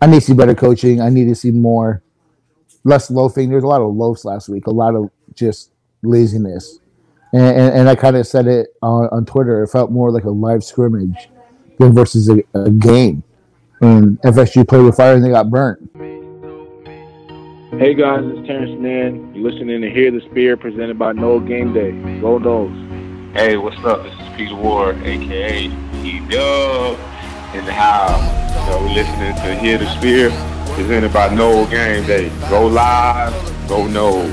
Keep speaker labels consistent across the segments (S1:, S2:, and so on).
S1: I need to see better coaching. I need to see more, less loafing. There's a lot of loafs last week. A lot of just laziness, and and, and I kind of said it on, on Twitter. It felt more like a live scrimmage than versus a, a game. And FSU played with fire and they got burnt.
S2: Hey guys, it's Terance Mann. You're listening to Hear the Spear presented by Nole Game Day. Go Noles.
S3: Hey, what's up? This is Peter Warrick, aka E Dub, in the house. So we're listening to Hear the Spear presented by Nole Game Day. Go live, go Noles.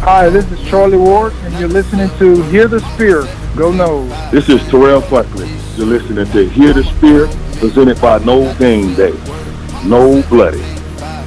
S4: Hi, this is Charlie Ward, and you're listening to Hear the Spear. Go Noles.
S5: This is Terrell Buckley. You're listening to Hear the Spear presented by Nole Game Day. No Bloody.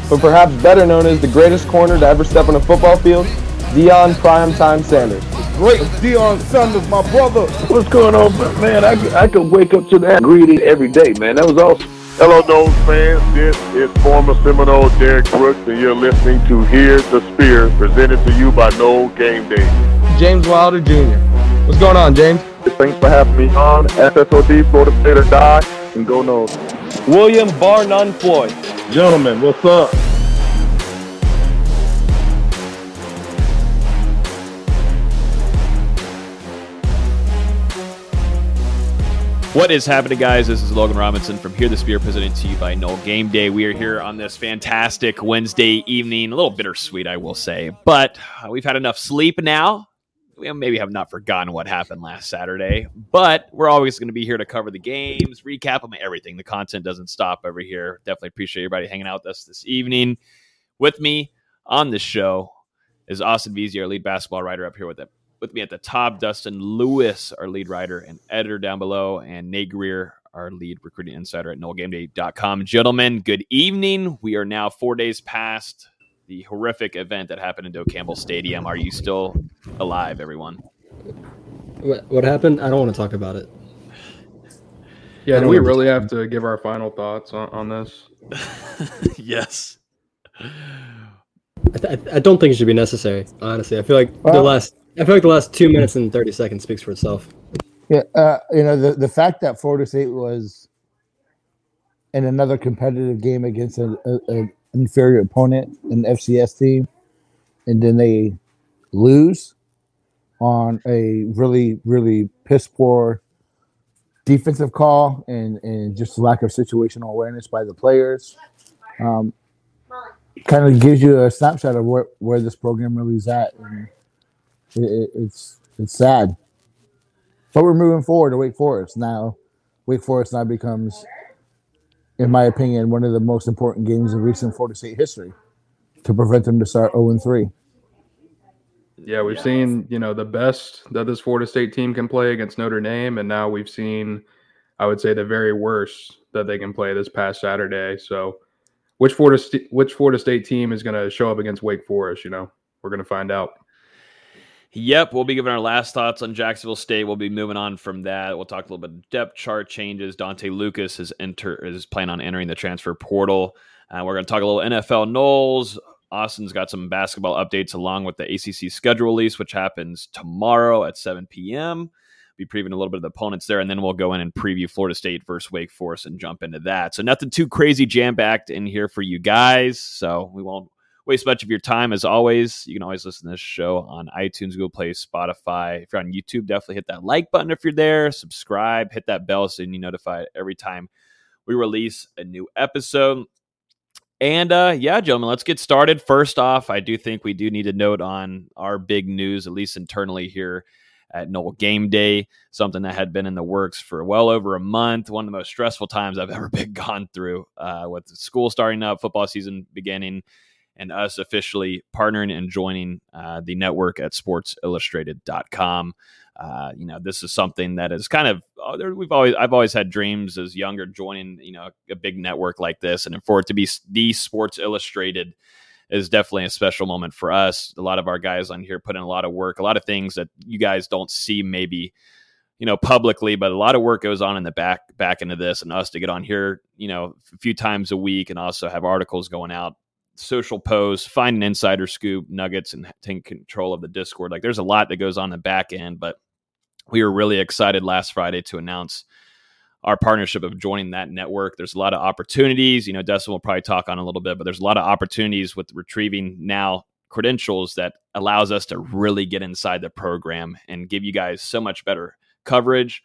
S6: but perhaps better known as the greatest corner to ever step on a football field, Deion Primetime Sanders.
S4: Great Deion Sanders, my brother.
S5: What's going on, man? I, I could wake up to that greeting every day, man. That was awesome.
S7: Hello, Noles fans. This is former Seminole Derrick Brooks, and you're listening to Hear the Spear, presented to you by Nole Game Day.
S6: James Wilder Jr. What's going on, James?
S7: Thanks for having me on. SSOD, Florida State or Die, and go Noles.
S6: William Bar None Floyd.
S5: Gentlemen, what's up?
S8: What is happening, guys? This is Logan Robinson from Hear the Spear, presented to you by Nole Game Day. We are here on this fantastic Wednesday evening. A little bittersweet, I will say, but uh, we've had enough sleep now. We maybe have not forgotten what happened last Saturday, but we're always going to be here to cover the games, recap them, everything. The content doesn't stop over here. Definitely appreciate everybody hanging out with us this evening. With me on the show is Austin our lead basketball writer, up here with it with me at the top, Dustin Lewis, our lead writer and editor down below, and Nate Greer, our lead recruiting insider at NoleGameDay.com. Gentlemen, good evening. We are now four days past the horrific event that happened in Doak Campbell Stadium. Are you still alive, everyone?
S9: What, what happened? I don't want to talk about it.
S10: Yeah, do we really have to give our final thoughts on, on this?
S8: yes.
S9: I, th- I don't think it should be necessary. Honestly, I feel like the last. I feel like the last two minutes and thirty seconds speaks for itself.
S1: Yeah, uh, you know the the fact that Florida State was in another competitive game against an inferior opponent, an FCS team, and then they lose on a really really piss poor defensive call and and just lack of situational awareness by the players. Um, kind of gives you a snapshot of where, where this program really is at, and it, it, it's it's sad. But we're moving forward to Wake Forest now. Wake Forest now becomes, in my opinion, one of the most important games of recent Florida State history to prevent them to start 0 and 3.
S10: Yeah, we've seen, you know, the best that this Florida State team can play against Notre Dame, and now we've seen, I would say, the very worst that they can play this past Saturday. So, which Florida St- which Florida State team is going to show up against Wake Forest? You know, we're going to find out.
S8: Yep, we'll be giving our last thoughts on Jacksonville State. We'll be moving on from that. We'll talk a little bit of depth chart changes. Dontae Lucas is enter is planning on entering the transfer portal. Uh, we're going to talk a little NFL Noles. Austin's got some basketball updates along with the ACC schedule release, which happens tomorrow at 7 p.m. Be previewing a little bit of the opponents there, and then we'll go in and preview Florida State versus Wake Forest and jump into that. So nothing too crazy jam packed in here for you guys. So we won't waste much of your time as always. You can always listen to this show on iTunes, Google Play, Spotify. If you're on YouTube, definitely hit that like button if you're there. Subscribe, hit that bell so you're notified every time we release a new episode. And uh, yeah, gentlemen, let's get started. First off, I do think we do need to note on our big news, at least internally here at Nole Game Day, something that had been in the works for well over a month. One of the most stressful times I've ever been gone through uh, with school starting up, football season beginning, and us officially partnering and joining uh, the network at sportsillustrated.com. Uh, you know, this is something that is kind of oh, we've always I've always had dreams as younger joining you know a big network like this, and for it to be the Sports Illustrated is definitely a special moment for us. A lot of our guys on here put in a lot of work, a lot of things that you guys don't see maybe you know publicly but a lot of work goes on in the back back into this and us to get on here you know a few times a week and also have articles going out social posts find an insider scoop nuggets and take control of the discord like there's a lot that goes on the back end but we were really excited last friday to announce our partnership of joining that network. There's a lot of opportunities. You know, Dustin will probably talk on a little bit, but there's a lot of opportunities with retrieving now credentials that allows us to really get inside the program and give you guys so much better coverage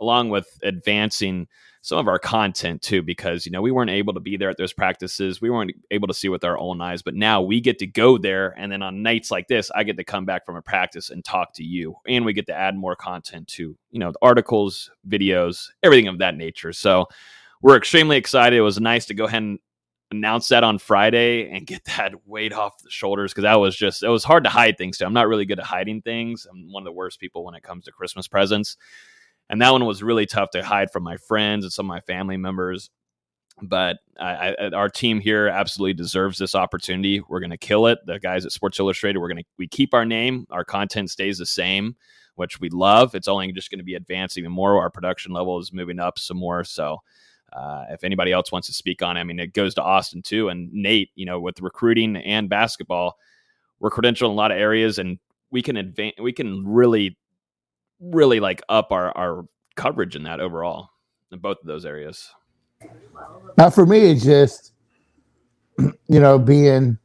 S8: along with advancing some of our content too because you know we weren't able to be there at those practices. We weren't able to see with our own eyes but now we get to go there and then on nights like this i get to come back from a practice and talk to you and we get to add more content to you know the articles videos everything of that nature. So we're extremely excited. It was nice to go ahead and announce that on friday and get that weight off the shoulders because that was just it was hard to hide things too. I'm not really good at hiding things. I'm one of the worst people when it comes to christmas presents and that one was really tough to hide from my friends and some of my family members. But I, I, our team here absolutely deserves this opportunity. We're going to kill it. The guys at Sports Illustrated, we're going to we keep our name. Our content stays the same, which we love. It's only just going to be advanced even more. Our production level is moving up some more. So. Uh, if anybody else wants to speak on it, I mean, it goes to Austin too. And Nate, you know, with recruiting and basketball, we're credentialed in a lot of areas and we can advance, we can really really like up our our coverage in that overall in both of those areas.
S1: Now, for me, it's just you know being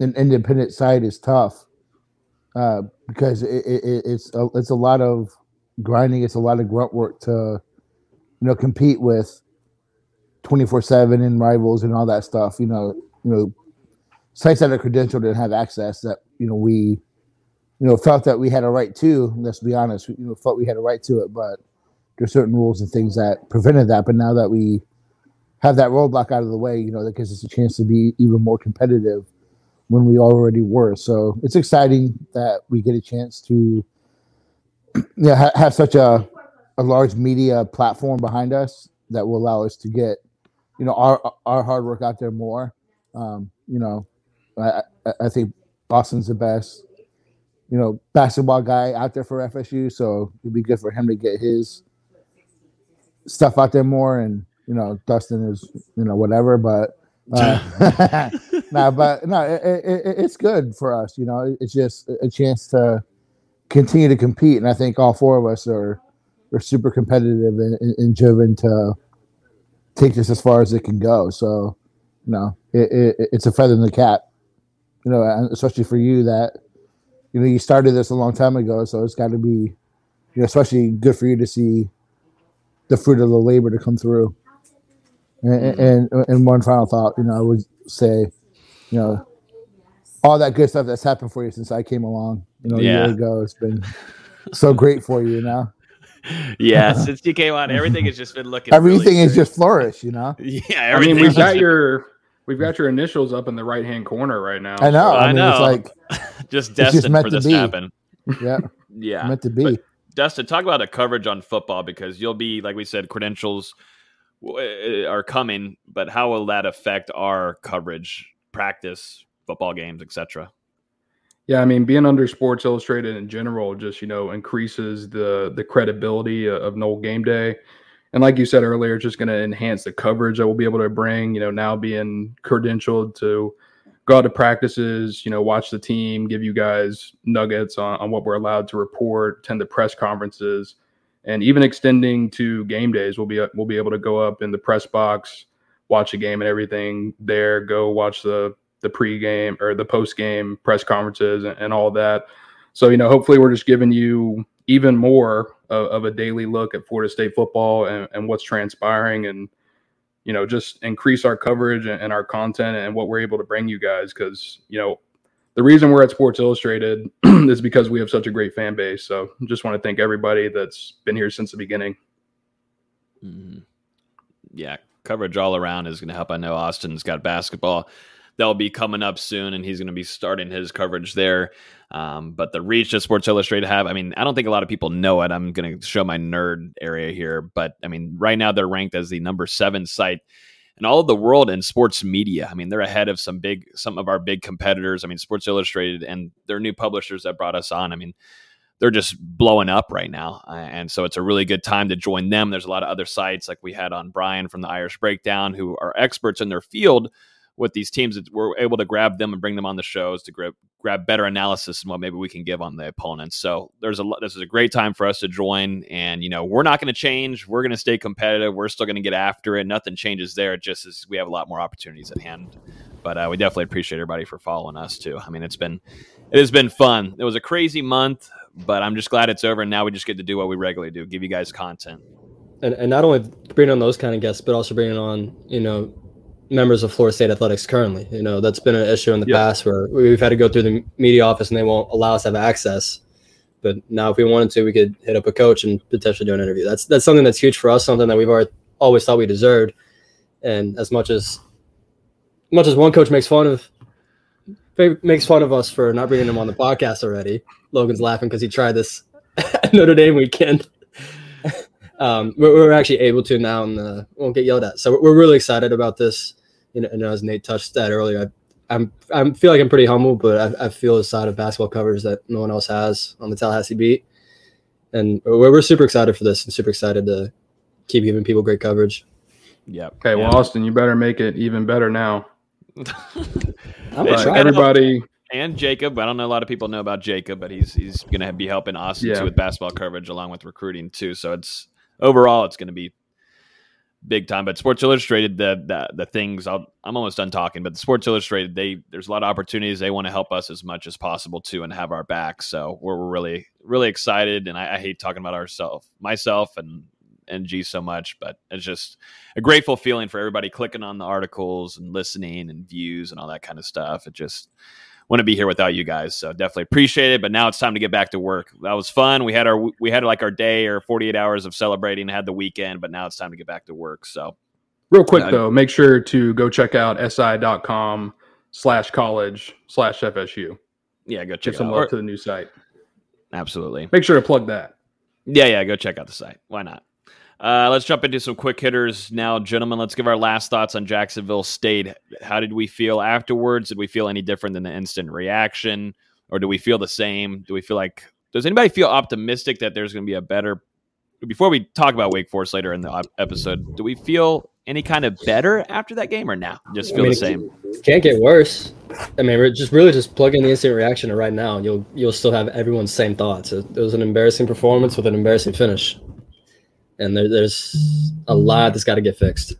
S1: an independent site is tough uh, because it, it, it's a, it's a lot of grinding. It's a lot of grunt work to you know compete with twenty four seven and rivals and all that stuff. You know, you know, sites that are credentialed and have access that you know we you know, felt that we had a right to. Let's be honest, you know, felt we had a right to it, but there's certain rules and things that prevented that. But now that we have that roadblock out of the way, you know, that gives us a chance to be even more competitive when we already were. So it's exciting that we get a chance to, you know, ha- have such a a large media platform behind us that will allow us to get, you know, our our hard work out there more. Um, you know, I, I think Austin's the best you know, basketball guy out there for FSU, so it'd be good for him to get his stuff out there more. And you know, Dustin is you know whatever, but uh, nah, but no, it, it, it's good for us. You know, it's just a chance to continue to compete, and I think all four of us are are super competitive and, and driven to take this as far as it can go. So, you know, it, it's a feather in the cap. You know, especially for you that you know you started this a long time ago, so it's got to be, you know, especially good for you to see the fruit of the labor to come through. And, mm-hmm. and, and one final thought, you know, I would say, you know, all that good stuff that's happened for you since I came along, you know, yeah. a year ago, it's been so great for you, you know.
S8: yeah, since you came on, everything has just been looking.
S1: Everything
S8: really
S1: has just flourished, you know.
S8: Yeah,
S10: I mean, we've got your we've got your initials up in the right hand corner right now.
S1: I know. So. I, I mean, know. It's like
S8: just destined just for this to happen.
S1: Yeah.
S8: yeah.
S1: Meant to be. But
S8: Dustin, talk about the coverage on football because you'll be, like we said, credentials uh, are coming, but how will that affect our coverage, practice, football games, etc.?
S10: Yeah, I mean, being under Sports Illustrated in general just you know increases the the credibility of Nole Game Day and like you said earlier, it's just going to enhance the coverage that we'll be able to bring. You know, now being credentialed to go out to practices, you know, watch the team, give you guys nuggets on, on what we're allowed to report, attend the press conferences, and even extending to game days. We'll be we'll be able to go up in the press box, watch a game and everything there. Go watch the the pregame or the post game press conferences and, and all that. So you know, hopefully, we're just giving you even more of, of a daily look at Florida State football and, and, what's transpiring and you know just increase our coverage and, and our content and what we're able to bring you guys because you know the reason we're at Sports Illustrated is because we have such a great fan base. So just want to thank everybody that's been here since the beginning.
S8: Mm-hmm. Yeah, coverage all around is going to help. I know Austin's got basketball that'll be coming up soon, and he's going to be starting his coverage there. Um, but the reach that Sports Illustrated have, I mean, I don't think a lot of people know it. I'm going to show my nerd area here, but I mean, right now they're ranked as the number seven site in all of the world in sports media. I mean, they're ahead of some big, some of our big competitors. I mean, Sports Illustrated and their new publishers that brought us on. I mean, they're just blowing up right now. And so it's a really good time to join them. There's a lot of other sites like we had on Brian from the Irish Breakdown who are experts in their field with these teams we're able to grab them and bring them on the shows to grab grab better analysis and what maybe we can give on the opponents. So there's a this is a great time for us to join, and you know we're not going to change. We're going to stay competitive. We're still going to get after it. Nothing changes there. Just as we have a lot more opportunities at hand. But uh, we definitely appreciate everybody for following us too. I mean, it's been it has been fun. It was a crazy month, but I'm just glad it's over, and now we just get to do what we regularly do: give you guys content.
S9: And, and not only bringing on those kind of guests, but also bringing on you know members of Florida State athletics currently. You know, that's been an issue in the yeah. past where we've had to go through the media office and they won't allow us to have access. But now, if we wanted to, we could hit up a coach and potentially do an interview. That's that's something that's huge for us. Something that we've already, always thought we deserved. And as much as much as one coach makes fun of makes fun of us for not bringing him on the podcast already, Logan's laughing because he tried this Notre Dame weekend. um, we're, we're, actually able to now and uh, won't get yelled at. So we're really excited about this you know, and as Nate touched that earlier, I, I'm I feel like I'm pretty humble, but I, I feel a side of basketball coverage that no one else has on the Tallahassee beat, and we're, we're super excited for this and super excited to keep giving people great coverage.
S8: Yeah.
S10: Okay. Well, Austin, you better make it even better now.
S9: I'm trying.
S10: Everybody
S8: and Jacob. I don't know a lot of people know about Jacob, but he's he's going to be helping Austin yeah. too with basketball coverage along with recruiting too. So it's overall it's going to be big time. But Sports Illustrated, the the, the things i am almost done talking, but the Sports Illustrated, they there's a lot of opportunities. They want to help us as much as possible too, and have our back. So we're, we're really really excited. And I, I hate talking about ourselves, myself, and and G so much, but it's just a grateful feeling for everybody clicking on the articles and listening and views and all that kind of stuff. It just wouldn't be here without you guys. So definitely appreciate it. But now it's time to get back to work. That was fun. We had our we had like our day or 48 hours of celebrating, had the weekend, but now it's time to get back to work. So
S10: real quick yeah. though, make sure to go check out si.com slash college slash FSU.
S8: Yeah, go check
S10: Give some love to the new site.
S8: Absolutely.
S10: Make sure to plug that.
S8: Yeah, yeah, go check out the site. Why not? Uh, let's jump into some quick hitters now, gentlemen. Let's give our last thoughts on Jacksonville State. How did we feel afterwards? Did we feel any different than the instant reaction, or do we feel the same? Do we feel like does anybody feel optimistic that there's going to be a better? Before we talk about Wake Forest later in the episode, do we feel any kind of better after that game, or now just feel I mean, the same?
S9: Can't get worse. I mean, we're just really just plug in the instant reaction right now, and you'll you'll still have everyone's same thoughts. It, it was an embarrassing performance with an embarrassing finish and there, there's a lot that's got to get fixed.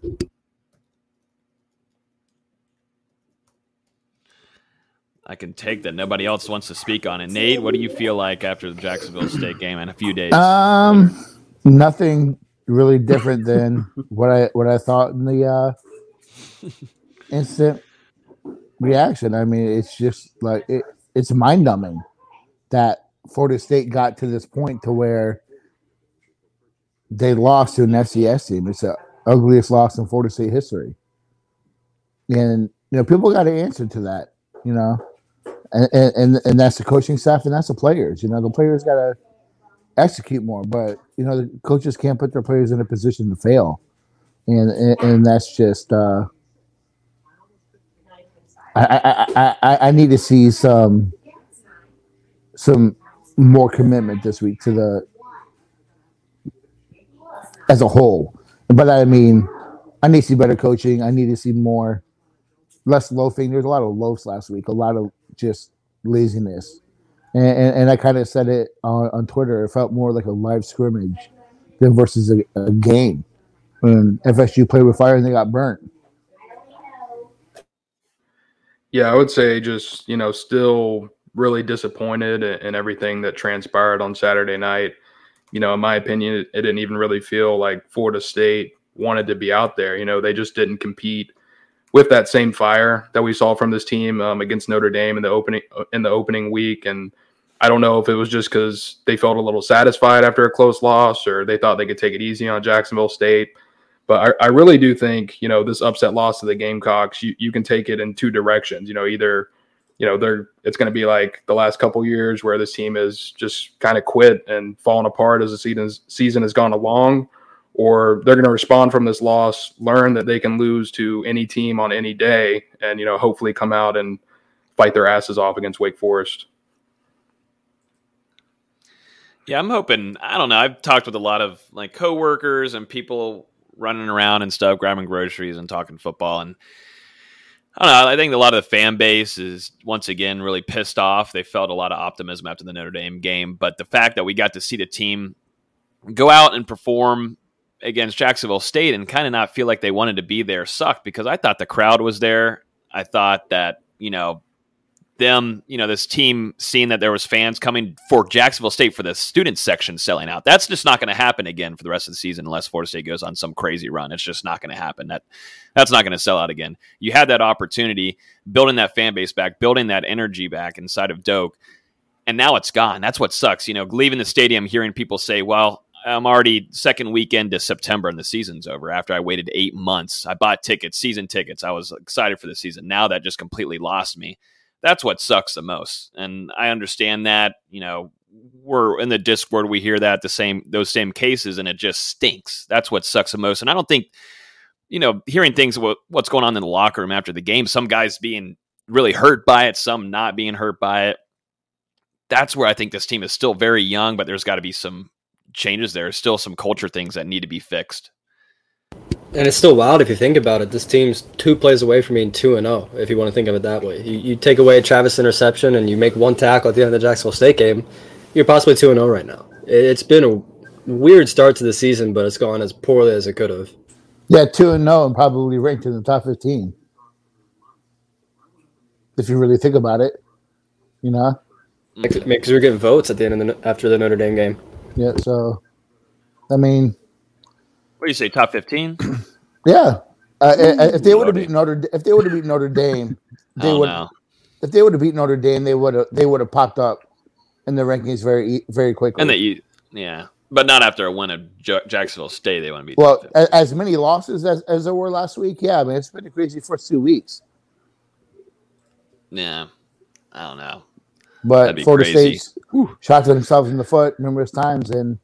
S8: I can take that. Nobody else wants to speak on it. Nate, what do you feel like after the Jacksonville State game in a few days?
S1: Um, nothing really different than what I what I thought in the uh, instant reaction. I mean, it's just like it, it's mind numbing that Florida State got to this point to where they lost to an FCS team. It's the ugliest loss in Florida State history. And you know, people got to answer to that, you know. And, and and that's the coaching staff and that's the players. You know, the players got to execute more, but you know, the coaches can't put their players in a position to fail, and and, and that's just. uh I, I, I I need to see some some more commitment this week to the as a whole. But I mean, I need to see better coaching. I need to see more, less loafing. There's a lot of loafs last week, a lot of just laziness. And, and, and I kind of said it on, on Twitter. It felt more like a live scrimmage than versus a, a game. When FSU played with fire and they got burnt.
S10: Yeah, I would say just, you know, still really disappointed in everything that transpired on Saturday night you know, in my opinion, it, it, didn't even really feel like Florida State wanted to be out there. You know, they just didn't compete with that same fire that we saw from this team um, against Notre Dame in the opening uh, in the opening week. And I don't know if it was just because they felt a little satisfied after a close loss, or they thought they could take it easy on Jacksonville State. But I, I really do think, you know, this upset loss to the Gamecocks, you, you can take it in two directions. You know, either you know they're it's going to be like the last couple years where this team is just kind of quit and fallen apart as the season season has gone along or they're going to respond from this loss learn that they can lose to any team on any day and you know hopefully come out and fight their asses off against Wake Forest.
S8: Yeah i'm hoping i don't know i've talked with a lot of like coworkers and people running around and stuff grabbing groceries and talking football and I don't know. I think a lot of the fan base is once again really pissed off. They felt a lot of optimism after the Notre Dame game, but the fact that we got to see the team go out and perform against Jacksonville State and kind of not feel like they wanted to be there sucked because I thought the crowd was there. I thought that, you know, them, you know, this team seeing that there was fans coming for Jacksonville State for the student section selling out. That's just not going to happen again for the rest of the season unless Florida State goes on some crazy run. It's just not going to happen. That that's not going to sell out again. You had that opportunity, building that fan base back, building that energy back inside of Doak, and now it's gone. That's what sucks. You know, leaving the stadium, hearing people say, "Well, I'm already second weekend to September and the season's over after I waited eight months. I bought tickets, season tickets. I was excited for the season. Now that just completely lost me. That's what sucks the most. And I understand that, you know, we're in the Discord, we hear that the same those same cases, and it just stinks. That's what sucks the most. And I don't think, you know, hearing things what, what's going on in the locker room after the game, some guys being really hurt by it, some not being hurt by it. That's where I think this team is still very young, but there's got to be some changes there. Still some culture things that need to be fixed.
S9: And it's still wild if you think about it. This team's two plays away from being two and zero. If you want to think of it that way, you, you take away Travis interception and you make one tackle at the end of the Jacksonville State game, you're possibly two and zero right now. It's been a weird start to the season, but it's gone as poorly as it could have.
S1: Yeah, two and zero, and probably ranked in the top fifteen. If you really think about it, you know,
S9: because we're getting votes at the end of the after the Notre Dame game.
S1: Yeah, so I mean,
S8: what do you say, top fifteen?
S1: yeah, uh, if they would have beaten Notre, if they would have beaten Notre Dame, they would. If they would have beaten Notre Dame, they would have they would have popped up in the rankings very very quickly.
S8: And that you, yeah, but not after a win of J- Jacksonville State. They want to be
S1: well as, as, many losses as, as there were last week. Yeah, I mean it's been a crazy first two weeks.
S8: Yeah, I don't know.
S1: But Florida State shot themselves in the foot numerous times, and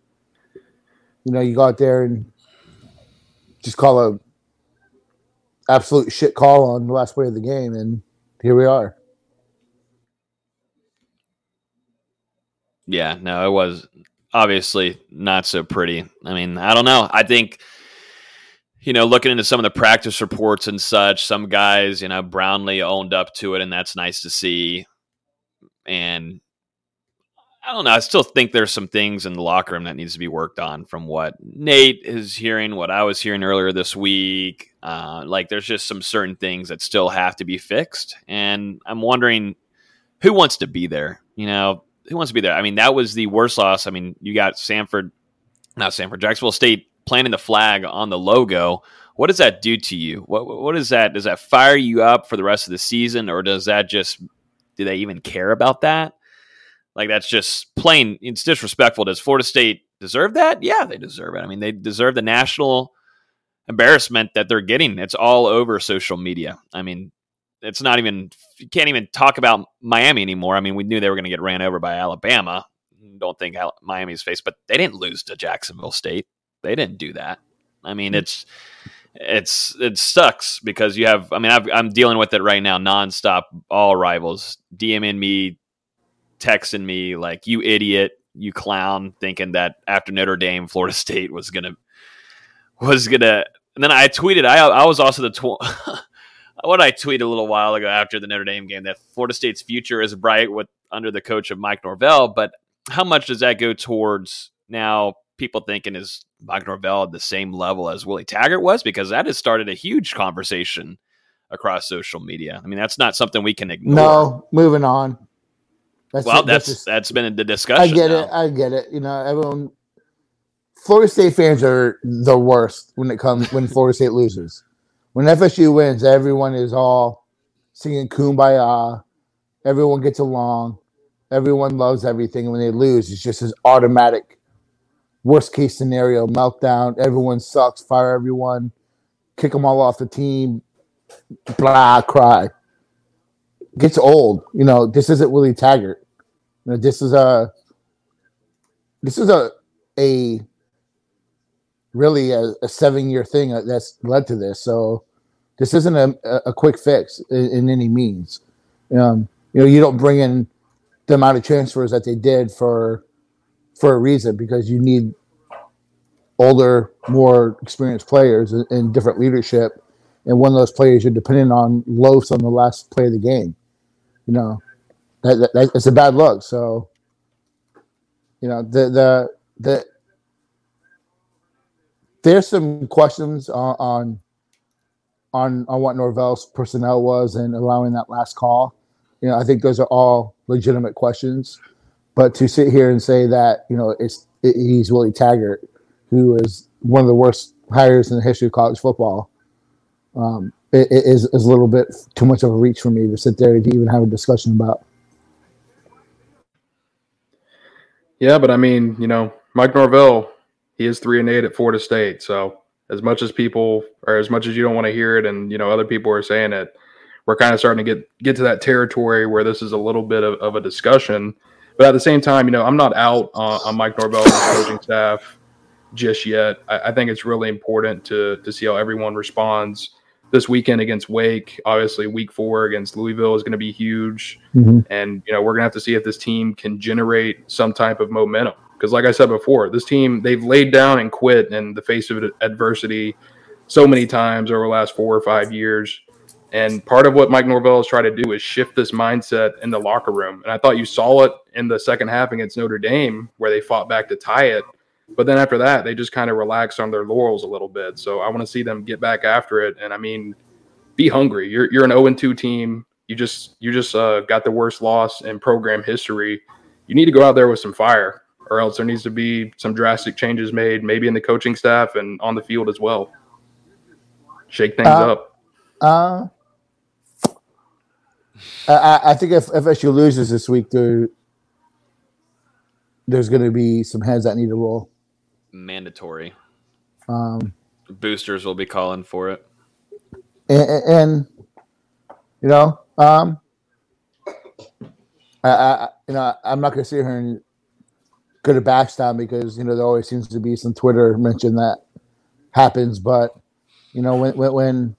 S1: you know you go out there and just call a absolute shit call on the last play of the game, and here we are.
S8: Yeah, no, it was obviously not so pretty. I mean, I don't know. I think you know, looking into some of the practice reports and such, some guys, you know, Brownlee owned up to it, and that's nice to see and I don't know. I still think there's some things in the locker room that needs to be worked on from what Nate is hearing, what I was hearing earlier this week. Uh, like, there's just some certain things that still have to be fixed. And I'm wondering who wants to be there? You know, who wants to be there? I mean, that was the worst loss. I mean, you got Sanford, not Sanford, Jacksonville State planting the flag on the logo. What does that do to you? What, what is that? Does that fire you up for the rest of the season, or does that just do they even care about that? Like that's just plain. It's disrespectful. Does Florida State deserve that? Yeah, they deserve it. I mean, they deserve the national embarrassment that they're getting. It's all over social media. I mean, it's not even you can't even talk about Miami anymore. I mean, we knew they were going to get ran over by Alabama. Don't think Miami's face, but they didn't lose to Jacksonville State. They didn't do that. I mean, mm. it's it's it sucks because you have. I mean, i am dealing with it right now, nonstop. All rivals DMing me, texting me like you idiot, you clown, thinking that after Notre Dame, Florida State was gonna was gonna. And then I tweeted. I I was also the tw- what I tweeted a little while ago after the Notre Dame game that Florida State's future is bright with under the coach of Mike Norvell, but how much does that go towards now people thinking is Mike Norvell at the same level as Willie Taggart was? Because that has started a huge conversation across social media. I mean, that's not something we can ignore.
S1: No, moving on.
S8: That's well, that's that's, that's been the discussion.
S1: I get
S8: now.
S1: it. I get it. You know, everyone. Florida State fans are the worst when it comes when Florida State loses. When FSU wins, everyone is all singing "Kumbaya." Everyone gets along. Everyone loves everything. When they lose, it's just this automatic worst case scenario meltdown. Everyone sucks. Fire everyone. Kick them all off the team. Blah. Cry. Gets old. You know this isn't Willie Taggart. You know, this is a. This is a a really a, a seven year thing that's led to this. So this isn't a, a quick fix in, in any means. Um, you know, you don't bring in the amount of transfers that they did for for a reason because you need older, more experienced players and, different leadership and one of those players you're depending on loafs on the last play of the game. You know, that, that, that it's a bad look. So, you know, the the the there's some questions on on on, on what Norvell's personnel was and allowing that last call. You know, I think those are all legitimate questions. But to sit here and say that you know it's it, he's Willie Taggart, who is one of the worst hires in the history of college football, um, it, it is, is a little bit too much of a reach for me to sit there to even have a discussion about.
S10: Yeah, but I mean, you know, Mike Norvell, he is three and eight at Florida State. So as much as people, or as much as you don't want to hear it, and you know, other people are saying it, we're kind of starting to get get to that territory where this is a little bit of, of a discussion. But at the same time, you know, I'm not out on, on Mike Norvell and coaching staff just yet. I, I, think it's really important to to see how everyone responds this weekend against Wake. Obviously, week four against Louisville is going to be huge,
S1: mm-hmm.
S10: and you know we're going to have to see if this team can generate some type of momentum. Because, like I said before, this team they've laid down and quit in the face of adversity so many times over the last four or five years. And part of what Mike Norvell is trying to do is shift this mindset in the locker room. And I thought you saw it in the second half against Notre Dame, where they fought back to tie it. But then after that, they just kind of relaxed on their laurels a little bit. So I want to see them get back after it. And I mean, be hungry. You're you're an 0 2 team. You just you just uh, got the worst loss in program history. You need to go out there with some fire, or else there needs to be some drastic changes made, maybe in the coaching staff and on the field as well. Shake things
S1: Uh,
S10: up.
S1: Uh, I, I think if FSU loses this week, there there's going to be some heads that need to roll.
S8: Mandatory.
S1: Um,
S8: Boosters will be calling for it.
S1: and, and you know, um, I, I you know I'm not going to sit here and go to backstop because you know there always seems to be some Twitter mention that happens, but you know when when, when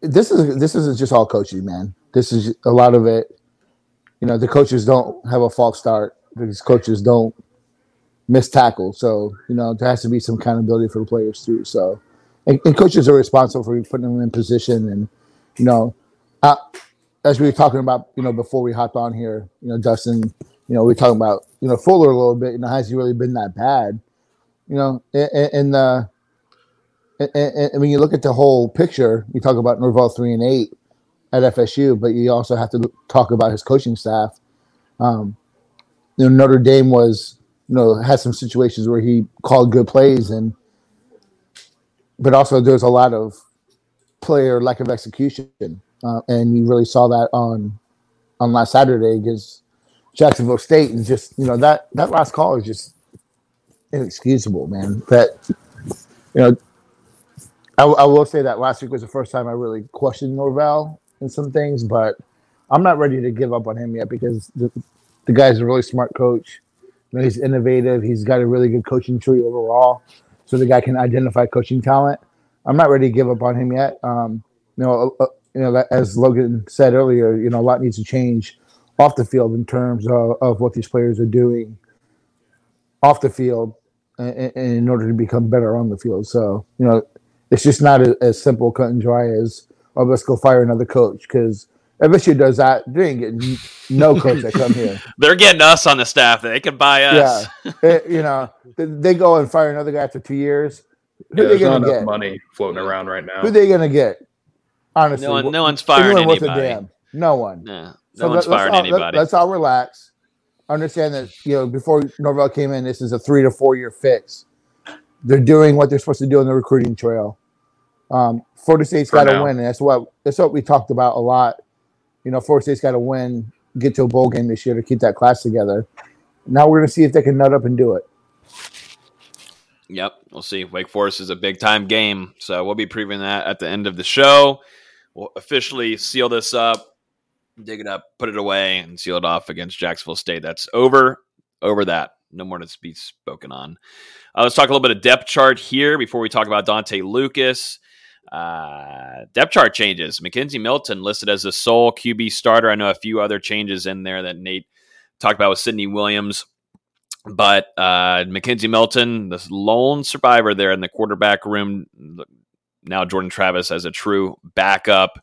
S1: this is this isn't just all coaching, man. This is a lot of it. You know, the coaches don't have a false start. These coaches don't miss tackles. So, you know, there has to be some accountability for the players too. So, and, and coaches are responsible for putting them in position. And, you know, uh, as we were talking about, you know, before we hopped on here, you know, Justin, you know, we were talking about, you know, Fuller a little bit. You know, has he really been that bad? You know, and, and uh, and, and, when you look at the whole picture, you talk about Norvell three and eight at FSU, but you also have to talk about his coaching staff. Um, you know, Notre Dame was, you know, had some situations where he called good plays, and but also there's a lot of player lack of execution, uh, and you really saw that on on last Saturday against Jacksonville State, and just you know that that last call is just inexcusable, man. That you know, I, I will say that last week was the first time I really questioned Norvell in some things, but I'm not ready to give up on him yet because the, the guy's a really smart coach. Know, he's innovative. He's got a really good coaching tree overall, so the guy can identify coaching talent. I'm not ready to give up on him yet. Um, you know, uh, you know, as Logan said earlier, you know, a lot needs to change off the field in terms of, of what these players are doing off the field in, in order to become better on the field. So, you know, it's just not as, as simple, cut and dry as, oh, let's go fire another coach. Because FSU does that, they ain't getting no coach that come here.
S8: They're getting us on the staff. They can buy us.
S1: Yeah, It- you know, they, they go and fire another guy after two years. Who
S10: Yeah,
S1: they
S10: there's not
S1: gonna
S10: enough
S1: get?
S10: money floating around right now.
S1: Who they gonna get? Honestly,
S8: No one- no one's firing
S1: anyone worth a
S8: anybody.
S1: damn. No one.
S8: Yeah, no
S1: So
S8: one's
S1: let- let's
S8: firing
S1: all,
S8: anybody.
S1: let's all relax. Understand that you know before Norvell came in, this is a three to four year fix. They're doing what they're supposed to do on the recruiting trail. Um, Florida State's got to win, and that's what that's what we talked about a lot. You know, Florida State's got to win, get to a bowl game this year to keep that class together. Now we're going to see if they can nut up and do it.
S8: Yep, we'll see. Wake Forest is a big time game, so we'll be previewing that at the end of the show. We'll officially seal this up, dig it up, put it away, and seal it off against Jacksonville State. That's over. Over that. No more to be spoken on. Uh, let's talk a little bit of depth chart here before we talk about Dante Lucas. Uh, depth chart changes. McKenzie Milton listed as the sole QB starter. I know a few other changes in there that Nate talked about with Sidney Williams. But uh, McKenzie Milton, the lone survivor there in the quarterback room, now Jordan Travis as a true backup.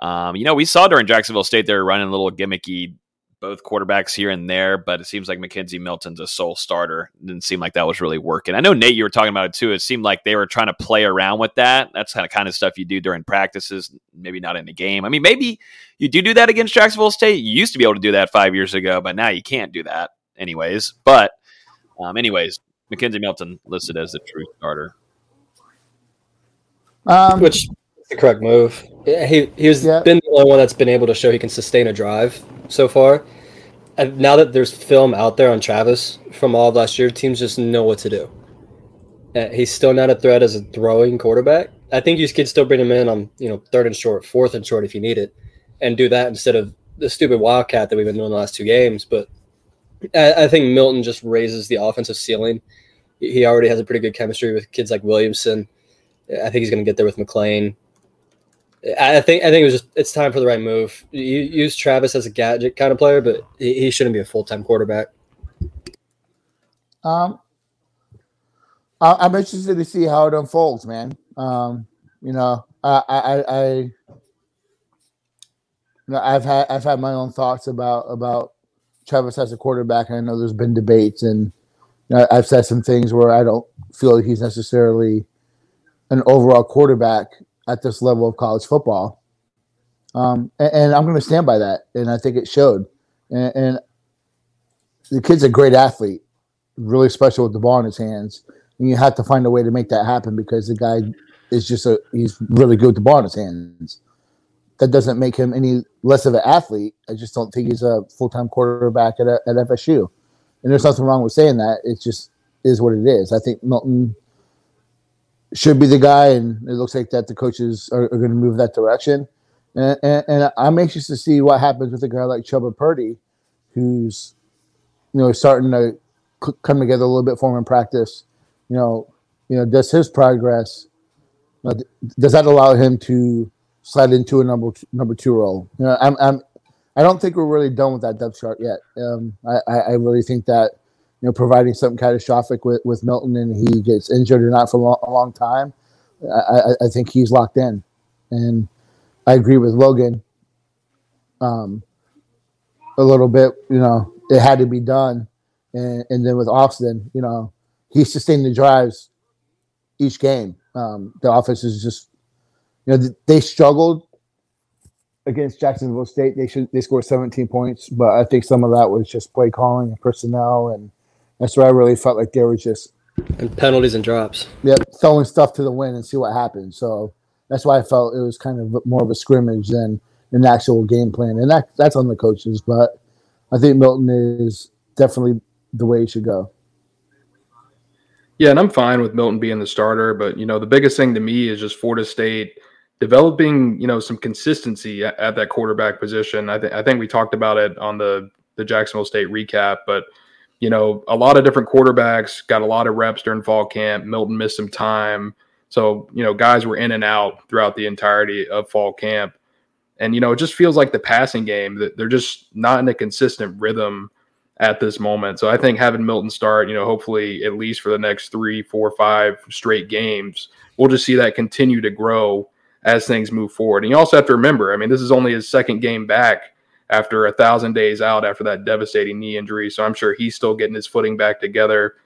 S8: Um, you know, we saw during Jacksonville State they were running a little gimmicky both quarterbacks here and there, but it seems like McKenzie Milton's a sole starter. It didn't seem like that was really working. I know Nate, you were talking about it too. It seemed like they were trying to play around with that. That's kind of kind of stuff you do during practices, maybe not in the game. I mean, maybe you do do that against Jacksonville State. You used to be able to do that five years ago, but now you can't do that, anyways. But, um, anyways, McKenzie Milton listed as the true starter.
S1: Um,
S9: Which is the correct move. Yeah, He he was
S1: Yeah.
S9: been the only one that's been able to show he can sustain a drive so far. And now that there's film out there on Travis from all of last year, teams just know what to do. Uh, he's still not a threat as a throwing quarterback. I think you could still bring him in on you know third and short, fourth and short if you need it, and do that instead of the stupid wildcat that we've been doing the last two games. But I, I think Milton just raises the offensive ceiling. He already has a pretty good chemistry with kids like Williamson. I think he's going to get there with McClain. I think I think it was just it's time for the right move. You use Travis as a gadget kind of player, but he, he shouldn't be a full time quarterback.
S1: Um, I- I'm interested to see how it unfolds, man. Um, you know, I, I, I, you know, I've had I've had my own thoughts about about Travis as a quarterback. and I know there's been debates, and you know, I've said some things where I don't feel he's necessarily an overall quarterback at this level of college football. Um, and, and I'm going to stand by that, and I think it showed. And, and the kid's a great athlete really special with the ball in his hands. And you have to find a way to make that happen because the guy is just a he's really good with the ball in his hands. That doesn't make him any less of an athlete. I just don't think he's a full time quarterback at, at FSU. And there's nothing wrong with saying that. It just is what it is. I think Milton should be the guy, and it looks like that the coaches are, are going to move that direction. And, and, and I'm anxious to see what happens with a guy like Chubba Purdy, who's you know starting to come together a little bit for him in practice. You know, you know, does his progress uh, does that allow him to slide into a number t- number two role? You know, I'm, I'm I don't think we're really done with that depth chart yet. Um, I I really think that you know, providing something catastrophic with, with Milton and he gets injured or not for a long, a long time, I, I, think he's locked in. And I agree with Logan um, a little bit. You know, it had to be done. And, and then with Austin, you know, he sustained the drives each game. Um, the offense is just, you know, they struggled against Jacksonville State. They should they scored 17 points, but I think some of that was just play calling and personnel, and that's where I really felt like they were just
S9: And penalties and drops.
S1: yeah throwing stuff to the wind and see what happens. So that's why I felt it was kind of more of a scrimmage than an actual game plan, and that that's on the coaches. But I think Milton is definitely the way he should go.
S10: Yeah, and I'm fine with Milton being the starter, but you know, the biggest thing to me is just Florida State developing, you know, some consistency at, at that quarterback position. I think I think we talked about it on the the Jacksonville State recap, but you know, a lot of different quarterbacks got a lot of reps during fall camp. Milton missed some time. So, you know, guys were in and out throughout the entirety of fall camp. And, you know, it just feels like the passing game that they're just not in a consistent rhythm at this moment. So I think having Milton start, you know, hopefully at least for the next three, four, five straight games, we'll just see that continue to grow as things move forward. And you also have to remember, I mean, this is only his second game back after a thousand days out after that devastating knee injury. So I'm sure he's still getting his footing back together.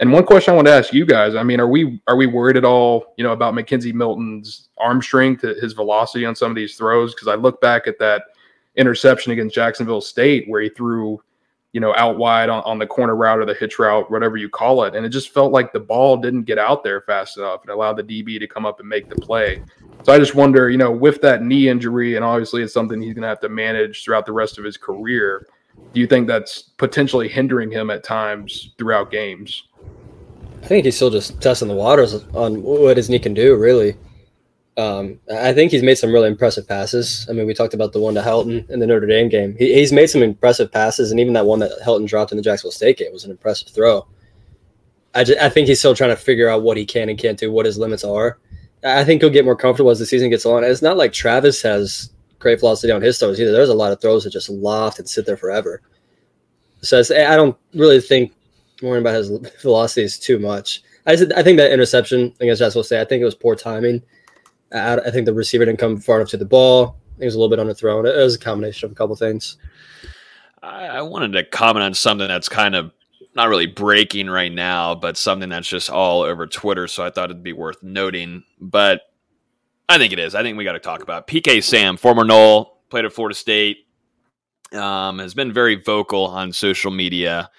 S10: And one question I want to ask you guys, I mean, are we are we worried at all, you know, about McKenzie Milton's arm strength, his velocity on some of these throws? Because I look back at that interception against Jacksonville State where he threw, you know, out wide on, on the corner route or the hitch route, whatever you call it. And it just felt like the ball didn't get out there fast enough and allowed the DB to come up and make the play. So I just wonder, you know, with that knee injury, and obviously it's something he's going to have to manage throughout the rest of his career, do you think that's potentially hindering him at times throughout games?
S9: I think he's still just testing the waters on what his knee can do, really. Um, I think he's made some really impressive passes. I mean, we talked about the one to Helton in the Notre Dame game. He, he's made some impressive passes, and even that one that Helton dropped in the Jacksonville State game was an impressive throw. I, just, I think he's still trying to figure out what he can and can't do, what his limits are. I think he'll get more comfortable as the season gets on. It's not like Travis has great velocity on his throws either. There's a lot of throws that just loft and sit there forever. So I don't really think worrying about his velocity is too much. I just, I think that interception against Jacksonville State, I think it was poor timing. I, think the receiver didn't come far enough to the ball. He was a little bit underthrown. It was a combination of a couple things.
S8: I, wanted to comment on something that's kind of not really breaking right now, but something that's just all over Twitter. So I thought it'd be worth noting. But I think it is. I think we got to talk about PK Sam, former Nole, played at Florida State, um, has been very vocal on social media.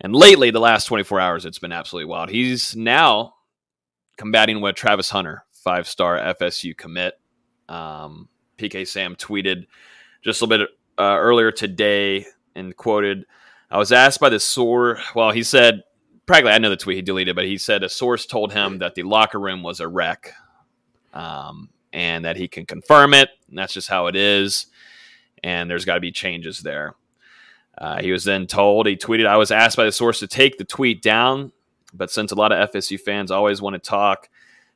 S8: And lately, the last 24 hours, it's been absolutely wild. He's now combating with Travis Hunter, five star FSU commit. Um, PK Sam tweeted just a little bit uh, earlier today and quoted, I was asked by the source, well, he said, practically, I know the tweet he deleted, but he said a source told him that the locker room was a wreck um, and that he can confirm it. And that's just how it is. And there's got to be changes there. Uh, he was then told, he tweeted, I was asked by the source to take the tweet down, but since a lot of FSU fans always want to talk,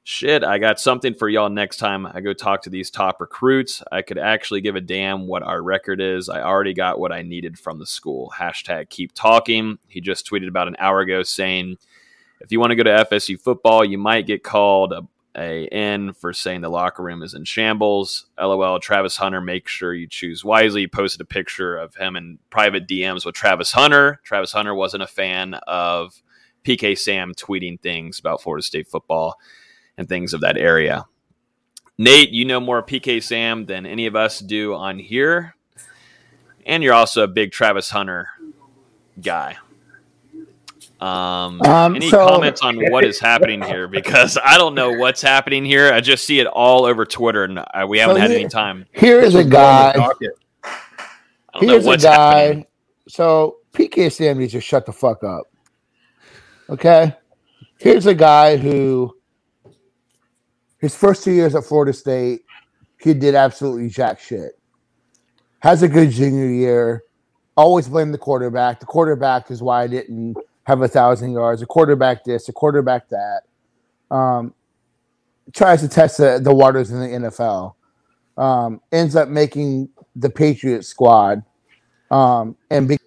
S8: shit, I got something for y'all next time I go talk to these top recruits. I could actually give a damn what our record is. I already got what I needed from the school. Hashtag keep talking. He just tweeted about an hour ago saying, if you want to go to FSU football, you might get called a, a for saying the locker room is in shambles. LOL, Travis Hunter, make sure you choose wisely. He posted a picture of him in private DMs with Travis Hunter. Travis Hunter wasn't a fan of PK Sam tweeting things about Florida State football and things of that area. Nate, you know more PK Sam than any of us do on here. And you're also a big Travis Hunter guy. Um,
S1: Um,
S8: any
S1: so-
S8: comments on what is happening here? Because I don't know what's happening here. I just see it all over Twitter, and uh, we haven't
S1: So
S8: had
S1: here-
S8: any time.
S1: Here is a guy.
S8: I don't
S1: Here's a guy.
S8: happening.
S1: So PK Sam needs to shut the fuck up. Okay. Here's a guy who his first two years at Florida State, he did absolutely jack shit. Has a good junior year. Always blame the quarterback. The quarterback is why I didn't have a thousand yards. The quarterback this, the quarterback that. Um, tries to test the, the waters in the NFL. Um, ends up making the Patriots squad. Um, and be-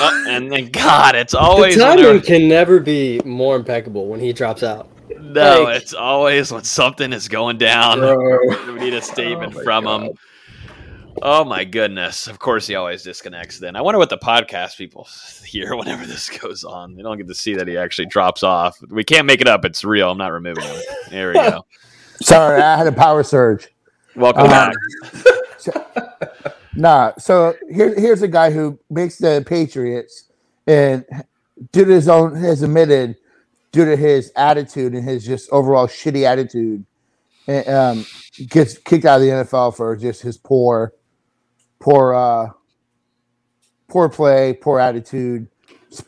S8: Uh, and then God, it's always
S9: the
S8: whenever-
S9: timing can never be more impeccable when he drops out.
S8: No,
S9: Like-
S8: it's always when something is going down.
S10: Bro.
S8: We need a statement
S10: Oh
S8: from him. Oh my goodness! Of course, he always disconnects. Then I wonder what the podcast people hear whenever this goes on. They don't get to see that he actually drops off. We can't make it up. It's real. I'm not removing him. There we go.
S1: sorry, I had a power surge.
S8: Welcome
S1: Um,
S8: back.
S1: Nah, so here, here's a guy who makes the Patriots, and due to his own, has admitted, due to his attitude and his just overall shitty attitude, and, um, gets kicked out of the NFL for just his poor, poor, uh, poor play, poor attitude,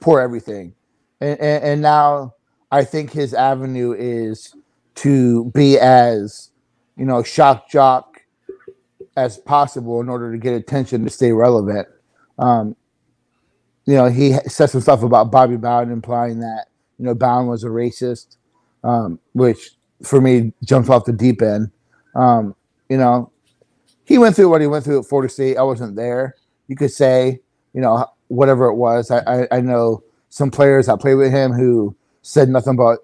S1: poor everything, and, and and now I think his avenue is to be as, you know, shock jock as possible in order to get attention to stay relevant. Um, you know, he said some stuff about Bobby Bowden, implying that you know Bowden was a racist, um, which for me jumps off the deep end. Um, you know, he went through what he went through at Florida State. I wasn't there. You could say, you know, whatever it was. I, I, I know some players that played with him who said nothing but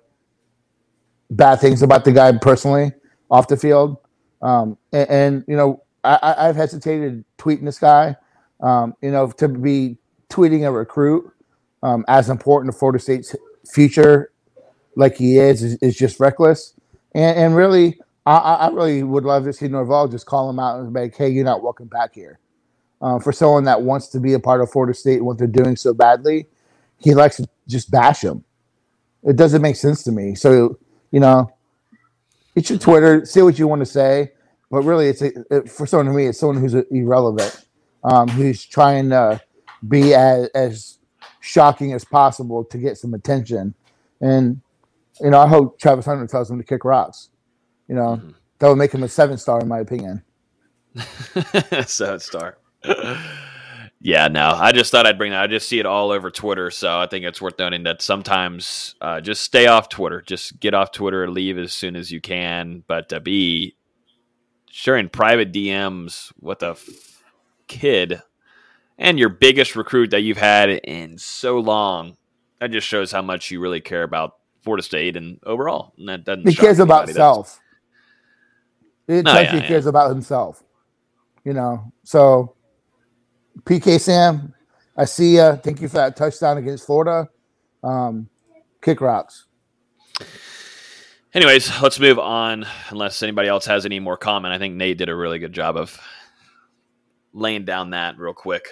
S1: bad things about the guy personally off the field. Um, and, and you know, I, I- I've hesitated tweeting this guy. Um, you know, to be tweeting a recruit um, as important to Florida State's future, like he is, is, is just reckless. And, and really, I, I really would love to see Norvell just call him out and be like, "Hey, you're not welcome back here." Uh, for someone that wants to be a part of Florida State and what they're doing so badly, he likes to just bash him. It doesn't make sense to me. So, you know, it's your Twitter. Say what you want to say, but really, it's a, it, for someone to me, it's someone who's irrelevant, um, who's trying to be as, as shocking as possible to get some attention. And you know, I hope Travis Hunter tells him to kick rocks. You know, that would make him a seven star, in my opinion.
S8: Seven star. yeah, no, I just thought I'd bring that. I just see it all over Twitter, so I think it's worth noting that sometimes uh, just stay off Twitter. Just get off Twitter, leave as soon as you can. But to be in private DMs with a f- kid and your biggest recruit that you've had in so long, that just shows how much you really care about Florida State and overall. And that doesn't
S1: He cares about. Self. It
S8: No, yeah,
S1: he
S8: yeah.
S1: cares about himself. You know, so PK Sam, I see ya. Thank you for that touchdown against Florida. Um, kick rocks.
S8: Anyways, let's move on. Unless anybody else has any more comment, I think Nate did a really good job of laying down that real quick.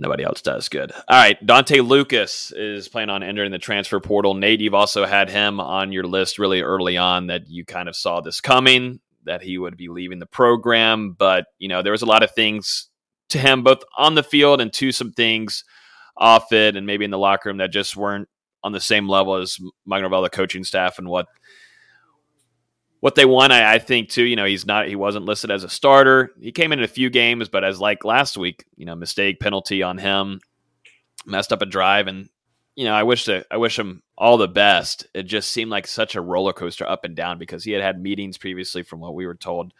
S8: Nobody else does. Good. All right. Dontae Lucas is planning on entering the transfer portal. Nate, you've also had him on your list really early on that you kind of saw this coming, that he would be leaving the program. But, you know, there was a lot of things to him, both on the field and to some things off it and maybe in the locker room that just weren't on the same level as Mike Norvell, the coaching staff, and what what they want. I, I think too. You know, he's not he wasn't listed as a starter. He came in a few games, but as like last week, you know, mistake penalty on him, messed up a drive, and you know, I wish that I wish him all the best. It just seemed like such a roller coaster up and down because he had had meetings previously, from what we were told,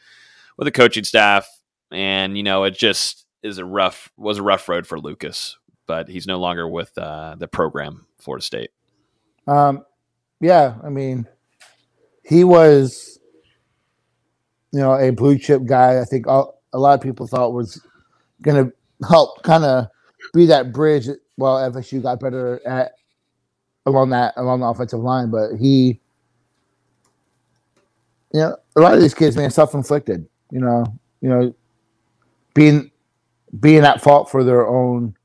S8: with the coaching staff, and you know, it just is a rough was a rough road for Lucas. But he's no longer with uh, the program, Florida State.
S1: Um, yeah, I mean, he was, you know, a blue chip guy. I think all, a lot of people thought was going to help kind of be that bridge. While FSU got better at along that along the offensive line, but he, you know, a lot of these kids, man, self inflicted. You know, you know, being being at fault for their own